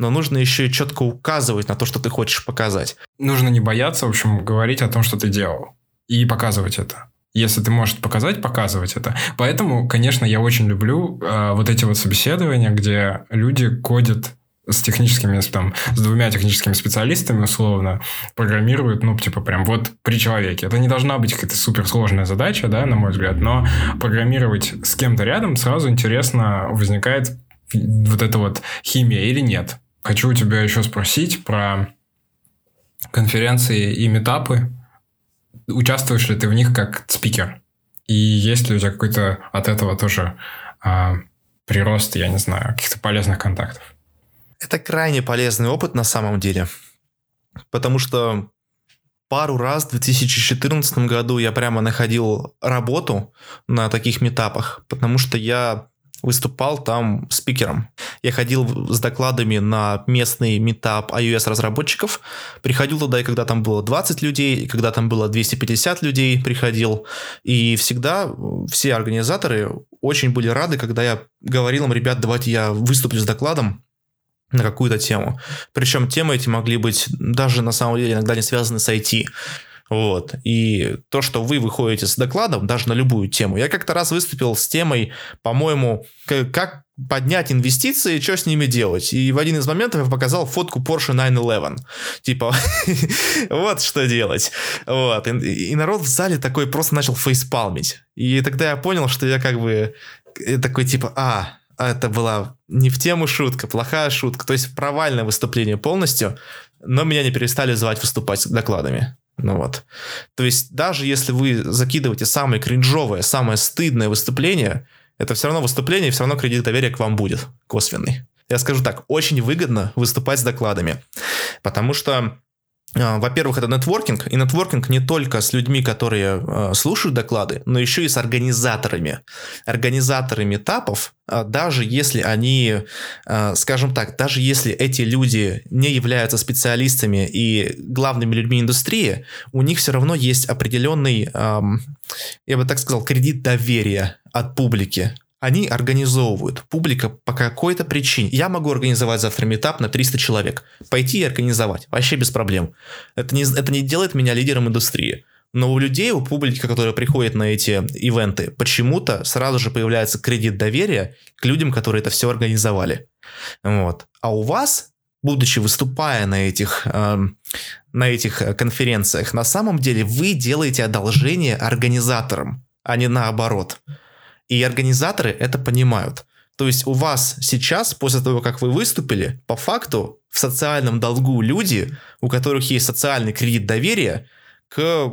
но нужно еще и четко указывать на то, что ты хочешь показать. Нужно не бояться, в общем, говорить о том, что ты делал. И показывать это. Если ты можешь показать, показывать это. Поэтому, конечно, я очень люблю э, вот эти вот собеседования, где люди кодят с техническими, там, с двумя техническими специалистами, условно, программируют, ну, типа, прям вот при человеке. Это не должна быть какая-то суперсложная задача, да, на мой взгляд, но программировать с кем-то рядом сразу интересно возникает вот эта вот химия или нет. Хочу у тебя еще спросить про конференции и метапы. Участвуешь ли ты в них как спикер? И есть ли у тебя какой-то от этого тоже а, прирост, я не знаю, каких-то полезных контактов? Это крайне полезный опыт на самом деле. Потому что пару раз в 2014 году я прямо находил работу на таких метапах, потому что я выступал там спикером. Я ходил с докладами на местный метап iOS-разработчиков. Приходил туда, и когда там было 20 людей, и когда там было 250 людей, приходил. И всегда все организаторы очень были рады, когда я говорил им, ребят, давайте я выступлю с докладом на какую-то тему. Причем темы эти могли быть даже на самом деле иногда не связаны с IT. Вот. И то, что вы выходите с докладом, даже на любую тему. Я как-то раз выступил с темой, по-моему, как поднять инвестиции, что с ними делать. И в один из моментов я показал фотку Porsche 911. Типа, *laughs* вот что делать. Вот. И, и народ в зале такой просто начал фейспалмить. И тогда я понял, что я как бы такой типа, а, это была не в тему шутка, плохая шутка. То есть провальное выступление полностью, но меня не перестали звать выступать с докладами. Ну вот. То есть даже если вы закидываете самое кринжовое, самое стыдное выступление, это все равно выступление, и все равно кредит доверия к вам будет косвенный. Я скажу так, очень выгодно выступать с докладами, потому что во-первых, это нетворкинг, и нетворкинг не только с людьми, которые э, слушают доклады, но еще и с организаторами. Организаторами этапов, э, даже если они, скажем так, даже если эти люди не являются специалистами и главными людьми индустрии, у них все равно есть определенный, я бы так сказал, кредит доверия от публики они организовывают. Публика по какой-то причине. Я могу организовать завтра метап на 300 человек. Пойти и организовать. Вообще без проблем. Это не, это не делает меня лидером индустрии. Но у людей, у публики, которые приходят на эти ивенты, почему-то сразу же появляется кредит доверия к людям, которые это все организовали. Вот. А у вас, будучи выступая на этих, э, на этих конференциях, на самом деле вы делаете одолжение организаторам, а не наоборот. И организаторы это понимают. То есть у вас сейчас, после того, как вы выступили, по факту в социальном долгу люди, у которых есть социальный кредит доверия к,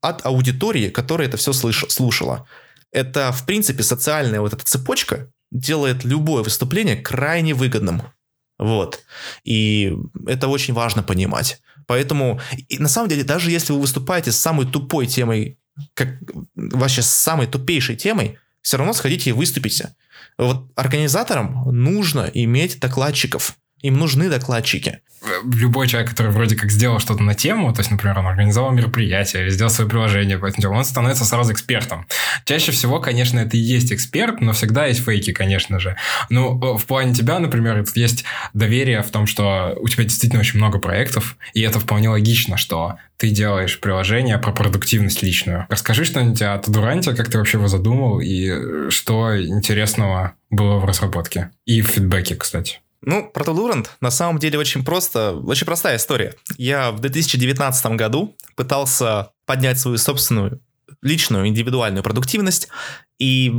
от аудитории, которая это все слыш, слушала. Это, в принципе, социальная вот эта цепочка делает любое выступление крайне выгодным. Вот. И это очень важно понимать. Поэтому, и на самом деле, даже если вы выступаете с самой тупой темой как вообще с самой тупейшей темой, все равно сходите и выступите. Вот организаторам нужно иметь докладчиков. Им нужны докладчики. Любой человек, который вроде как сделал что-то на тему, то есть, например, он организовал мероприятие или сделал свое приложение по этому делу, он становится сразу экспертом. Чаще всего, конечно, это и есть эксперт, но всегда есть фейки, конечно же. Ну, в плане тебя, например, есть доверие в том, что у тебя действительно очень много проектов, и это вполне логично, что ты делаешь приложение про продуктивность личную. Расскажи что-нибудь о Тадуранте, как ты вообще его задумал, и что интересного было в разработке. И в фидбэке, кстати. Ну, про Тодурант на самом деле очень просто, очень простая история. Я в 2019 году пытался поднять свою собственную личную, индивидуальную продуктивность, и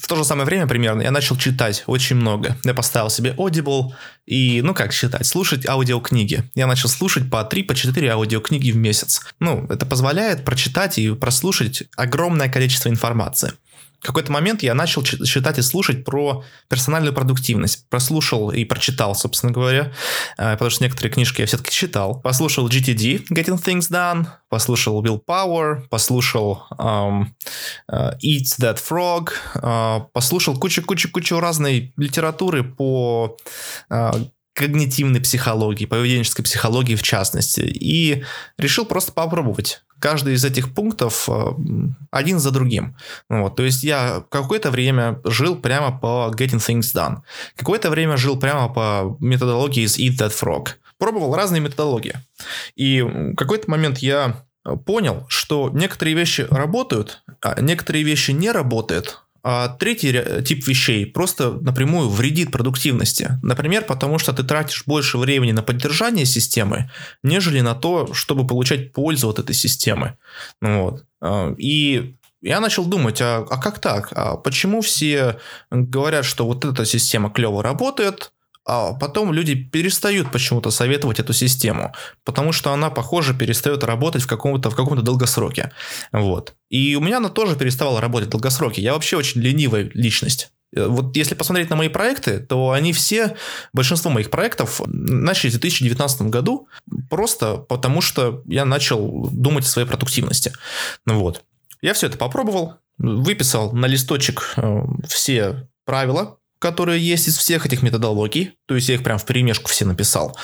в то же самое время примерно я начал читать очень много. Я поставил себе Audible и, ну как читать, слушать аудиокниги. Я начал слушать по 3, по 4 аудиокниги в месяц. Ну, это позволяет прочитать и прослушать огромное количество информации. Какой-то момент я начал читать и слушать про персональную продуктивность. Прослушал и прочитал, собственно говоря, э, потому что некоторые книжки я все-таки читал. Послушал GTD, Getting Things Done, послушал Willpower, послушал um, Eat That Frog, uh, послушал кучу-кучу-кучу разной литературы по uh, когнитивной психологии, поведенческой психологии в частности, и решил просто попробовать каждый из этих пунктов э, один за другим. Вот, то есть я какое-то время жил прямо по Getting Things Done. Какое-то время жил прямо по методологии из Eat That Frog. Пробовал разные методологии. И в какой-то момент я понял, что некоторые вещи работают, а некоторые вещи не работают, а третий тип вещей просто напрямую вредит продуктивности. Например, потому что ты тратишь больше времени на поддержание системы, нежели на то, чтобы получать пользу от этой системы. Ну вот. А, и я начал думать, а, а как так? А почему все говорят, что вот эта система клево работает, а потом люди перестают почему-то советовать эту систему, потому что она, похоже, перестает работать в каком-то в каком-то долгосроке. Вот. И у меня она тоже переставала работать в долгосроке. Я вообще очень ленивая личность. Э, вот если посмотреть на мои проекты, то они все, большинство моих проектов начали в 2019 году просто потому, что я начал думать о своей продуктивности. Ну вот. Я все это попробовал, выписал на листочек э, все правила, которые есть из всех этих методологий, то есть я их прям в перемешку все написал,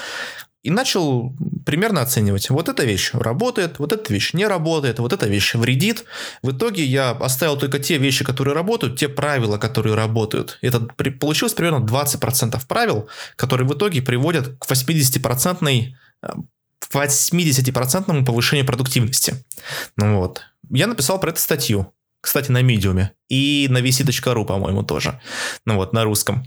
и начал примерно оценивать. Вот эта вещь работает, вот эта вещь не работает, вот эта вещь вредит. В итоге я оставил только те вещи, которые работают, те правила, которые работают. Это получилось примерно 20% правил, которые в итоге приводят к 80% 80% повышению продуктивности. Ну вот. Я написал про это статью. Кстати, на медиуме. И на vc.ru, по-моему, тоже. Ну вот, на русском.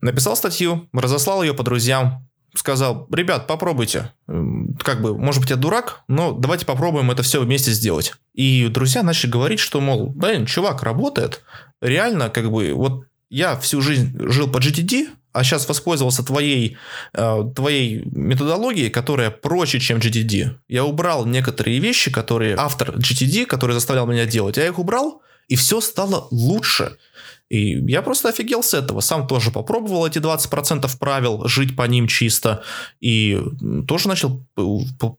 Написал статью, разослал ее по друзьям, сказал, ребят, попробуйте. Как бы, может быть, я дурак, но давайте попробуем это все вместе сделать. И друзья начали говорить, что, мол, блин, чувак, работает. Реально, как бы, вот я всю жизнь жил по GTD, а сейчас воспользовался твоей, э, твоей методологией, которая проще, чем GTD. Я убрал некоторые вещи, которые автор GTD, который заставлял меня делать, я их убрал, и все стало лучше. И я просто офигел с этого. Сам тоже попробовал эти 20% правил, жить по ним чисто. И тоже начал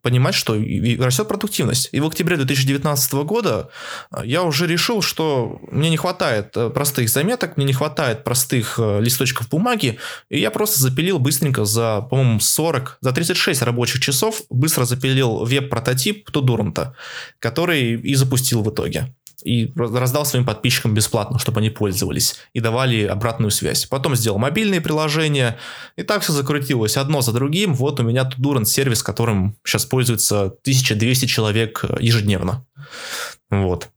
понимать, что растет продуктивность. И в октябре 2019 года э, я уже решил, что мне не хватает э, простых заметок, мне не хватает простых э, листочков бумаги. И я просто запилил быстренько за, по-моему, 40, за 36 рабочих часов быстро запилил веб-прототип Тудуранта, который и запустил в итоге и раздал своим подписчикам бесплатно, чтобы они пользовались и давали обратную связь. Потом сделал мобильные приложения, и так все закрутилось одно за другим. Вот у меня Tudurant сервис, которым сейчас пользуется 1200 человек э, ежедневно. Вот.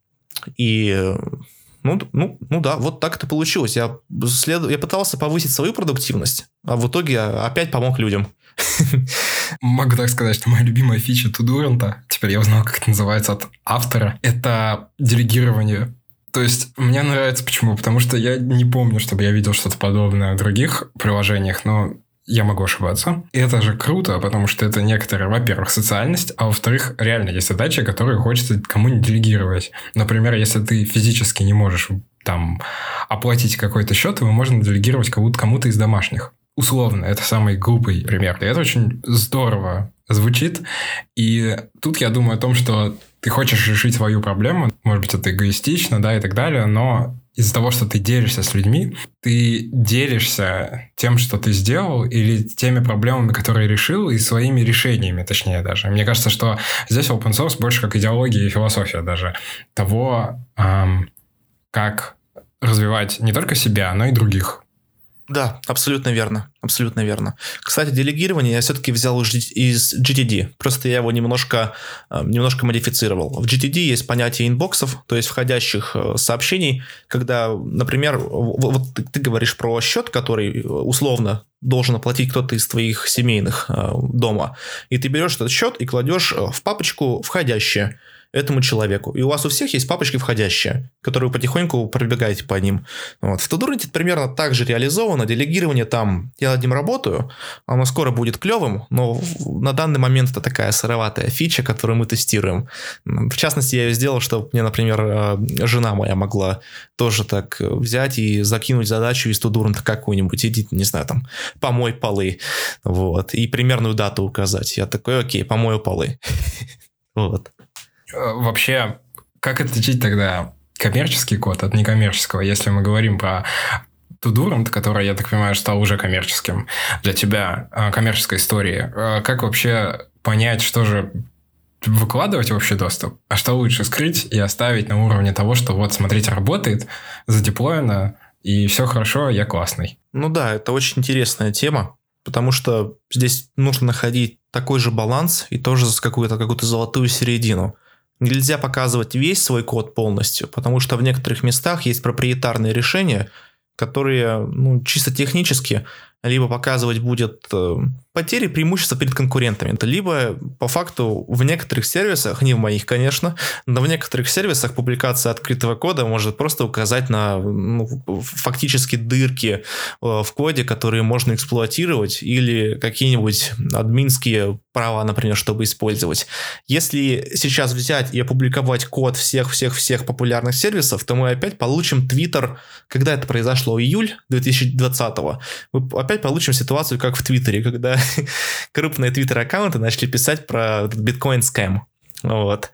И ну, ну, ну да, вот так это получилось. Я, след... я пытался повысить свою продуктивность, а в итоге опять помог людям. *laughs* Могу так сказать, что моя любимая фича Тудуранта, теперь я узнал, как это называется от автора, это делегирование то есть мне нравится почему? Потому что я не помню, чтобы я видел что-то подобное в других приложениях, но я могу ошибаться. И это же круто, потому что это некоторая, во-первых, социальность, а во-вторых, реально есть задачи, которые хочется кому-нибудь делегировать. Например, если ты физически не можешь там оплатить какой-то счет, его можно делегировать кому-то кому из домашних. Условно, это самый глупый пример. И это очень здорово звучит. И тут я думаю о том, что ты хочешь решить свою проблему, может быть, это эгоистично, да, и так далее, но из-за того, что ты делишься с людьми, ты делишься тем, что ты сделал, или теми проблемами, которые решил, и своими решениями, точнее даже. Мне кажется, что здесь open source больше как идеология и философия даже того, эм, как развивать не только себя, но и других. Да, абсолютно верно. Абсолютно верно. Кстати, делегирование я все-таки взял из GTD. Просто я его немножко, э, немножко модифицировал. В GTD есть понятие инбоксов, то есть входящих э, сообщений, когда, например, вот ты, говоришь про счет, который э, условно должен оплатить кто-то из твоих семейных дома. И ты берешь этот счет и кладешь в папочку входящее этому человеку. И у вас у всех есть папочки входящие, которые вы потихоньку пробегаете по ним. Вот. В Тудурнете примерно так же реализовано. Делегирование там, я над ним работаю, оно скоро будет клевым, но на данный момент это такая сыроватая фича, которую мы тестируем. В частности, я ее сделал, чтобы мне, например, э, жена моя могла тоже так взять и закинуть задачу из Тудурнета какую-нибудь, иди, не знаю, там, помой полы, вот, и примерную дату указать. Я такой, окей, помою полы. *laughs* Вот. Э, вообще, как отличить тогда коммерческий код от некоммерческого, если мы говорим про Тудурант, который, я так понимаю, стал уже коммерческим для тебя, э, коммерческой истории. Э, как вообще понять, что же выкладывать в общий доступ, а что лучше скрыть и оставить на уровне того, что вот, смотрите, работает, задеплоено, и все хорошо, я классный. Ну да, это очень интересная тема, потому что здесь нужно находить такой же баланс и тоже какую-то какую-то золотую середину. Нельзя показывать весь свой код полностью, потому что в некоторых местах есть проприетарные решения, которые ну, чисто технически либо показывать будет э, потери преимущества перед конкурентами, либо по факту в некоторых сервисах, не в моих, конечно, но в некоторых сервисах публикация открытого кода может просто указать на ну, фактически дырки э, в коде, которые можно эксплуатировать, или какие-нибудь админские права, например, чтобы использовать. Если сейчас взять и опубликовать код всех-всех-всех популярных сервисов, то мы опять получим Twitter, когда это произошло, июль 2020 мы опять получим ситуацию, как в Твиттере, когда *laughs* крупные твиттер-аккаунты начали писать про биткоин-скэм. Вот.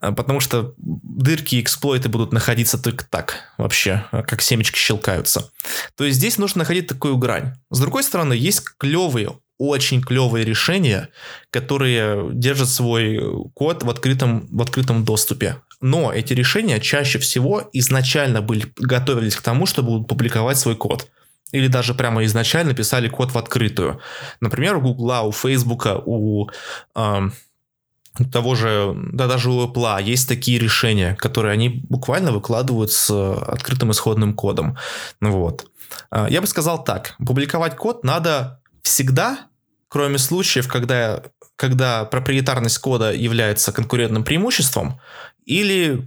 Потому что дырки и эксплойты будут находиться только так вообще, как семечки щелкаются. То есть здесь нужно находить такую грань. С другой стороны, есть клевые, очень клевые решения, которые держат свой код в открытом, в открытом доступе. Но эти решения чаще всего изначально были, готовились к тому, чтобы публиковать свой код или даже прямо изначально писали код в открытую. Например, у Гугла, у Фейсбука, у э, того же, да даже у Apple есть такие решения, которые они буквально выкладывают с открытым исходным кодом. Вот. А, я бы сказал так, публиковать код надо всегда, кроме случаев, когда, когда проприетарность кода является конкурентным преимуществом, или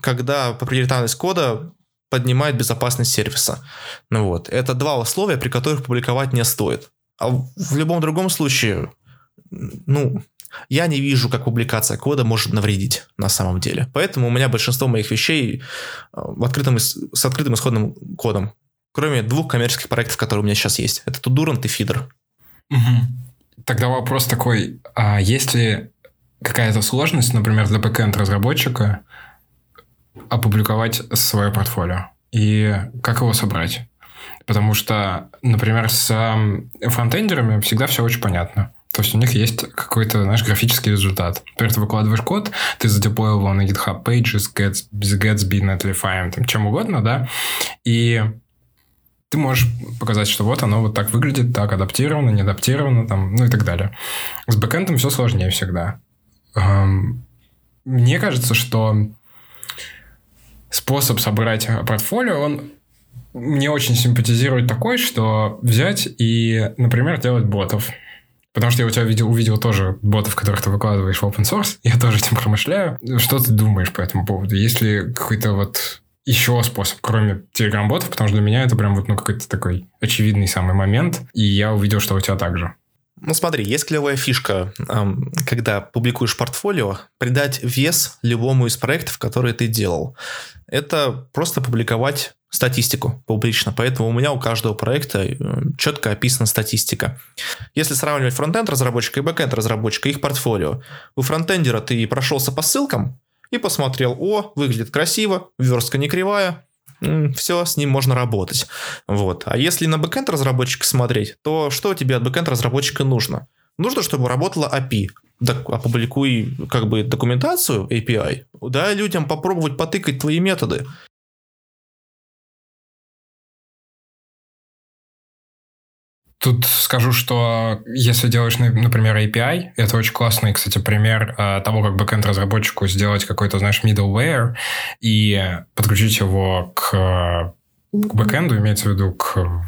когда проприетарность кода поднимает безопасность сервиса. Ну вот. Это два условия, при которых публиковать не стоит. А в любом другом случае, ну, я не вижу, как публикация кода может навредить на самом деле. Поэтому у меня большинство моих вещей э, в открытом, с открытым исходным кодом. Кроме двух коммерческих проектов, которые у меня сейчас есть. Это Tudurant и Feeder. Угу. Тогда вопрос такой. А есть ли какая-то сложность, например, для бэкэнд разработчика опубликовать свое портфолио и как его собрать. Потому что, например, с фронтендерами всегда все очень понятно. То есть у них есть какой-то, знаешь, графический результат. Например, ты выкладываешь код, ты задеплоил его на GitHub Pages, Gatsby, Gatsby Netlify, там, чем угодно, да, и ты можешь показать, что вот оно вот так выглядит, так адаптировано, не адаптировано, там, ну и так далее. С бэкэндом все сложнее всегда. Мне кажется, что способ собрать портфолио, он мне очень симпатизирует такой, что взять и, например, делать ботов. Потому что я у тебя увидел, увидел тоже ботов, которых ты выкладываешь в open source. *laughs* Я тоже этим промышляю. Что ты думаешь по этому поводу? Есть ли какой-то вот еще способ, кроме телеграм-ботов? Потому что для меня это прям вот ну, какой-то такой очевидный самый момент. И я увидел, что у тебя так же. Ну смотри, есть клевая фишка, когда публикуешь портфолио, придать вес любому из проектов, которые ты делал. Это просто публиковать статистику публично. Поэтому у меня у каждого проекта э, четко описана статистика. Если сравнивать фронтенд разработчика и бэкенд разработчика, их портфолио. У фронтендера ты прошелся по ссылкам и посмотрел, о, выглядит красиво, верстка не кривая, все, с ним можно работать. Вот. А если на бэкэнд разработчика смотреть, то что тебе от бэкэнд разработчика нужно? Нужно, чтобы работала API. Так, опубликуй как бы документацию API, дай людям попробовать потыкать твои методы. Тут скажу, что если делаешь, например, API, это очень классный, кстати, пример э, того, как бэкэнд-разработчику сделать какой-то, знаешь, middleware и подключить его к, к бэкэнду, имеется в виду к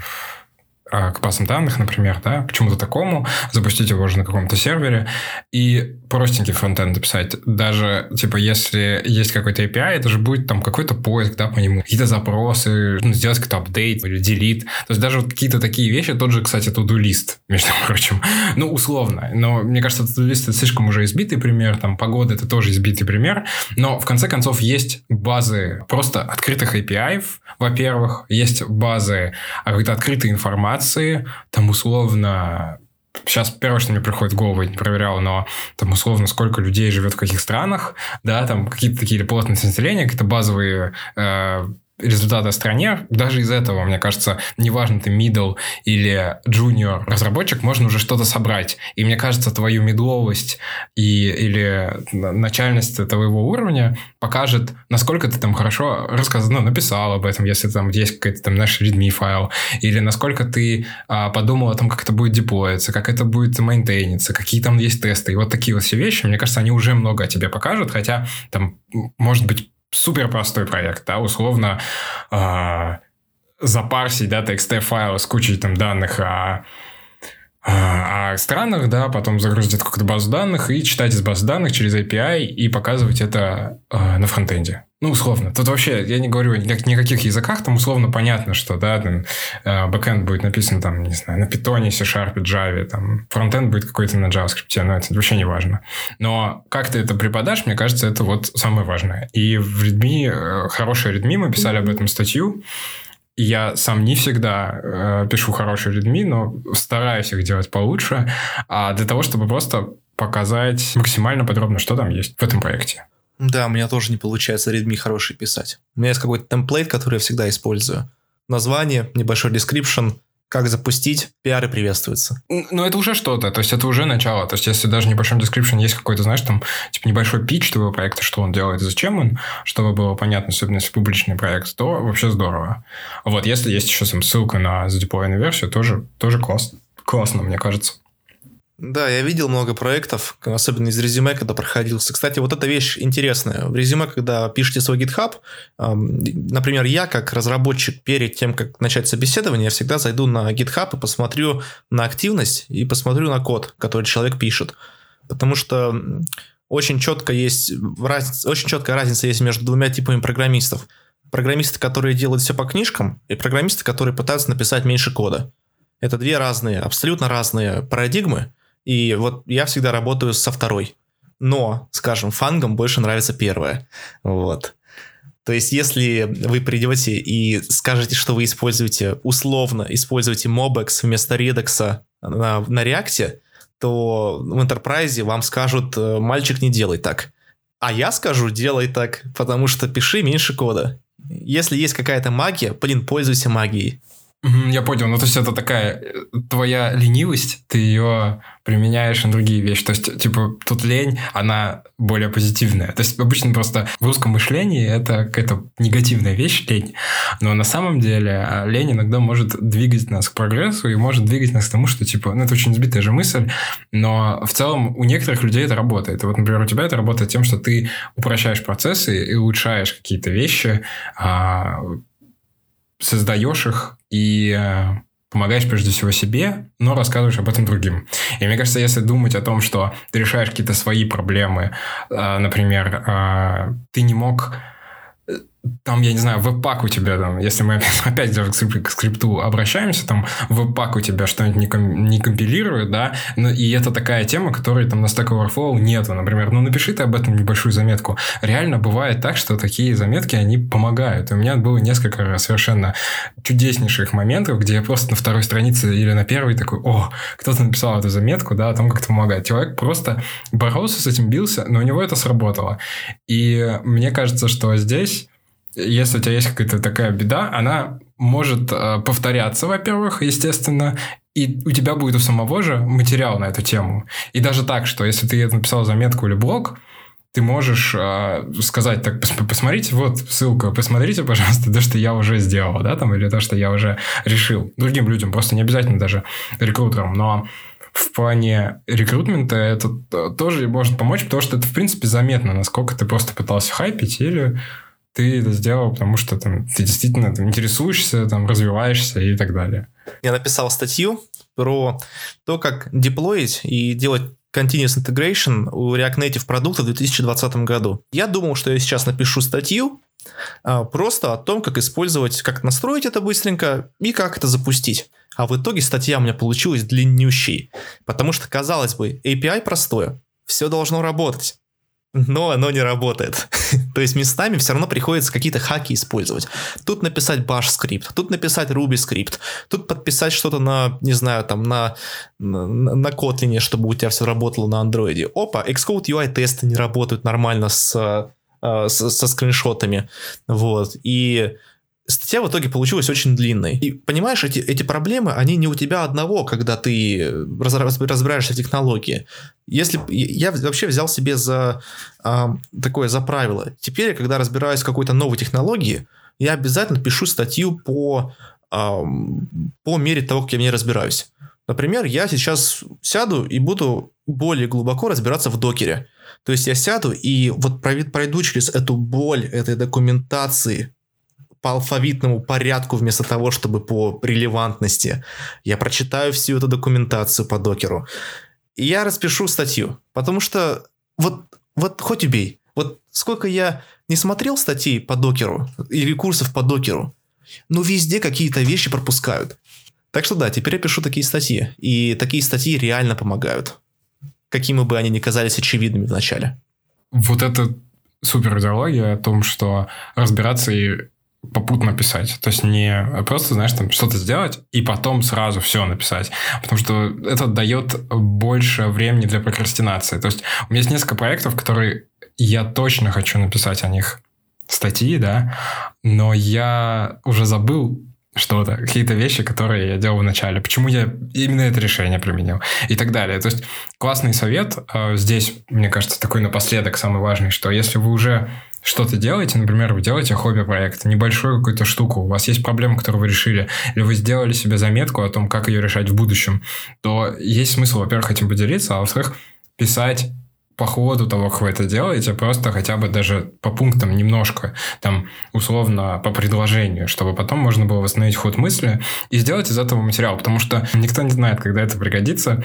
а, к базам данных, например, да, к чему-то такому, запустить его уже на каком-то сервере. И простенький фронтенд написать. Даже, типа, если есть какой-то API, это же будет там какой-то поиск, да, по нему, какие-то запросы, ну, сделать какой-то апдейт или delete. То есть даже вот какие-то такие вещи, тот же, кстати, to-do лист, между *laughs* прочим. Ну, условно. Но мне кажется, to-do лист это слишком уже избитый пример, там, погода это тоже избитый пример. Но, в конце концов, есть базы просто открытых API, во-первых, есть базы какой-то открытой информации, там условно Сейчас первое, что мне приходит в голову, я не проверял, но там условно сколько людей живет в каких странах, да, там какие-то такие плотности населения, какие-то базовые э, результаты о стране, даже из этого, мне кажется, неважно, ты middle или junior разработчик, можно уже что-то собрать. И мне кажется, твою медловость и, или начальность твоего уровня покажет, насколько ты там хорошо рассказал, ну, написал об этом, если там есть какой-то там наш readme файл, или насколько ты а, подумал о том, как это будет деплоиться, как это будет мейнтейниться, какие там есть тесты. И вот такие вот все вещи, мне кажется, они уже много о тебе покажут, хотя там, может быть, супер простой проект, да, условно э, запарсить, да, TXT файл с кучей там данных о, о, о странах, да, потом загрузить какую-то базу данных и читать из базы данных через API и показывать это э, на фронтенде. Ну, условно. Тут вообще, я не говорю ни о никаких языках, там условно понятно, что, да, там, э, бэкэнд будет написан, там, не знаю, на питоне, C-Sharp, Java, там, фронтенд будет какой-то на JavaScript, но это вообще не важно. Но как ты это преподашь, мне кажется, это вот самое важное. И в Redmi, э, хорошая Redmi, мы писали об этом статью, я сам не всегда э, пишу хорошие Redmi, но стараюсь их делать получше, а для того, чтобы просто показать максимально подробно, что там есть в этом проекте. Да, у меня тоже не получается Redmi хороший писать. У меня есть какой-то темплейт, который я всегда использую. Название, небольшой description, как запустить, пиары приветствуются. Ну, это уже что-то, то есть это уже начало. То есть если даже в небольшом description есть какой-то, знаешь, там, типа небольшой пич твоего проекта, что он делает, зачем он, чтобы было понятно, особенно если публичный проект, то вообще здорово. Вот, если есть еще там ссылка на задеплойенную версию, тоже, тоже классно. Классно, мне кажется. Да, я видел много проектов, особенно из резюме, когда проходился. Кстати, вот эта вещь интересная. В резюме, когда пишете свой GitHub, например, я как разработчик перед тем, как начать собеседование, я всегда зайду на GitHub и посмотрю на активность и посмотрю на код, который человек пишет. Потому что очень четко есть разница, очень четкая разница есть между двумя типами программистов. Программисты, которые делают все по книжкам, и программисты, которые пытаются написать меньше кода. Это две разные, абсолютно разные парадигмы, и вот я всегда работаю со второй. Но, скажем, фангам больше нравится первая. Вот. То есть, если вы придете и скажете, что вы используете, условно, используете Mobex вместо Redux на, на React, то в Enterprise вам скажут, э, мальчик, не делай так. А я скажу, делай так, потому что пиши меньше кода. Если есть какая-то магия, блин, пользуйся магией. Я понял. Ну, то есть, это такая э, твоя ленивость, ты ее применяешь на другие вещи. То есть, типа, тут лень, она более позитивная. То есть, обычно просто в русском мышлении это какая-то негативная вещь, лень. Но на самом деле а, лень иногда может двигать нас к прогрессу и может двигать нас к тому, что, типа, ну, это очень сбитая же мысль, но в целом у некоторых людей это работает. Вот, например, у тебя это работает тем, что ты упрощаешь процессы и улучшаешь какие-то вещи, а, создаешь их и э, помогаешь прежде всего себе, но рассказываешь об этом другим. И мне кажется, если думать о том, что ты решаешь какие-то свои проблемы, э, например, э, ты не мог там, я не знаю, веб-пак у тебя, там, если мы опять *laughs* даже к скрипту обращаемся, там веб-пак у тебя что-нибудь не, ком- не компилирует, да, ну, и это такая тема, которой там на Stack Overflow нету, например, ну, напиши ты об этом небольшую заметку. Реально бывает так, что такие заметки, они помогают. И у меня было несколько совершенно чудеснейших моментов, где я просто на второй странице или на первой такой, о, кто-то написал эту заметку, да, о том, как это помогает. Человек просто боролся с этим, бился, но у него это сработало. И мне кажется, что здесь если у тебя есть какая-то такая беда, она может э, повторяться, во-первых, естественно, и у тебя будет у самого же материал на эту тему. И даже так, что если ты написал заметку или блог, ты можешь э, сказать, так, пос посмотрите, вот ссылка, посмотрите, пожалуйста, то, что я уже сделал, да, там, или то, что я уже решил. Другим людям, просто не обязательно даже рекрутерам, но в плане рекрутмента это тоже может помочь, потому что это, в принципе, заметно, насколько ты просто пытался хайпить или ты это сделал, потому что там, ты действительно там, интересуешься, там, развиваешься и так далее. Я написал статью про то, как деплоить и делать Continuous Integration у React Native продукта в 2020 году. Я думал, что я сейчас напишу статью а, просто о том, как использовать, как настроить это быстренько и как это запустить. А в итоге статья у меня получилась длиннющей, потому что, казалось бы, API простое, все должно работать но оно не работает. *laughs* То есть местами все равно приходится какие-то хаки использовать. Тут написать bash скрипт, тут написать Ruby скрипт, тут подписать что-то на, не знаю, там на, на, на Kotlin, чтобы у тебя все работало на андроиде. Опа, Xcode UI тесты не работают нормально с, э, с, со скриншотами. Вот. И статья в итоге получилась очень длинной. И понимаешь, эти, эти проблемы, они не у тебя одного, когда ты разбираешься в технологии. Если я вообще взял себе за а, такое за правило. Теперь, когда разбираюсь в какой-то новой технологии, я обязательно пишу статью по, а, по мере того, как я в ней разбираюсь. Например, я сейчас сяду и буду более глубоко разбираться в докере. То есть я сяду и вот пройду через эту боль этой документации, по алфавитному порядку вместо того, чтобы по релевантности. Я прочитаю всю эту документацию по докеру. И я распишу статью. Потому что вот, вот хоть убей. Вот сколько я не смотрел статей по докеру или курсов по докеру, но везде какие-то вещи пропускают. Так что да, теперь я пишу такие статьи. И такие статьи реально помогают. Какими бы они ни казались очевидными вначале. Вот это супер идеология о том, что разбираться и попутно писать. То есть не просто, знаешь, там что-то сделать и потом сразу все написать. Потому что это дает больше времени для прокрастинации. То есть у меня есть несколько проектов, которые я точно хочу написать о них статьи, да, но я уже забыл что-то, какие-то вещи, которые я делал в начале. Почему я именно это решение применил и так далее. То есть классный совет э, здесь, мне кажется, такой напоследок самый важный, что если вы уже что-то делаете, например, вы делаете хобби-проект, небольшую какую-то штуку, у вас есть проблема, которую вы решили, или вы сделали себе заметку о том, как ее решать в будущем, то есть смысл, во-первых, этим поделиться, а во-вторых, писать по ходу того, как вы это делаете, просто хотя бы даже по пунктам немножко, там, условно, по предложению, чтобы потом можно было восстановить ход мысли и сделать из этого материал, потому что никто не знает, когда это пригодится,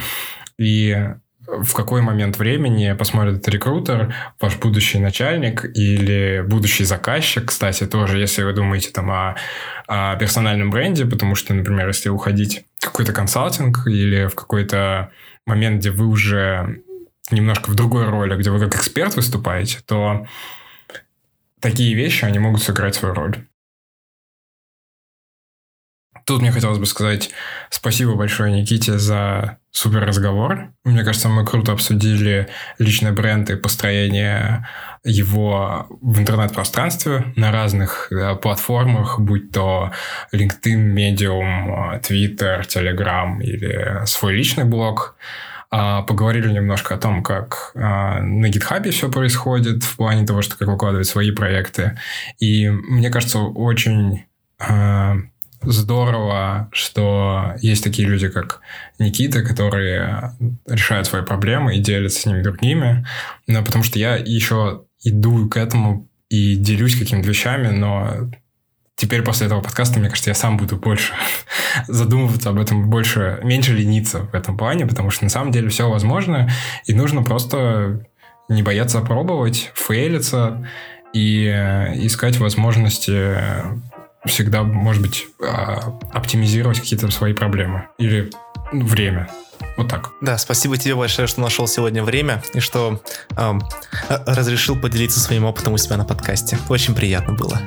и в какой момент времени посмотрит рекрутер, ваш будущий начальник или будущий заказчик, кстати, тоже, если вы думаете там о, о персональном бренде, потому что, например, если уходить в какой-то консалтинг или в какой-то момент, где вы уже немножко в другой роли, где вы как эксперт выступаете, то такие вещи, они могут сыграть свою роль. Тут мне хотелось бы сказать спасибо большое Никите за супер разговор. Мне кажется, мы круто обсудили личный бренд и построение его в интернет-пространстве на разных да, платформах, будь то LinkedIn, Medium, Twitter, Telegram или свой личный блог. А, поговорили немножко о том, как а, на GitHub все происходит в плане того, что как выкладывать свои проекты. И мне кажется, очень а, здорово, что есть такие люди, как Никита, которые решают свои проблемы и делятся с ними другими. Но потому что я еще иду к этому и делюсь какими-то вещами, но теперь после этого подкаста, мне кажется, я сам буду больше *laughs* задумываться об этом, больше, меньше лениться в этом плане, потому что на самом деле все возможно, и нужно просто не бояться пробовать, фейлиться и искать возможности всегда, может быть, а, оптимизировать какие-то свои проблемы или время. Вот так. Да, спасибо тебе большое, что нашел сегодня время и что эм, разрешил поделиться своим опытом у себя на подкасте. Очень приятно было.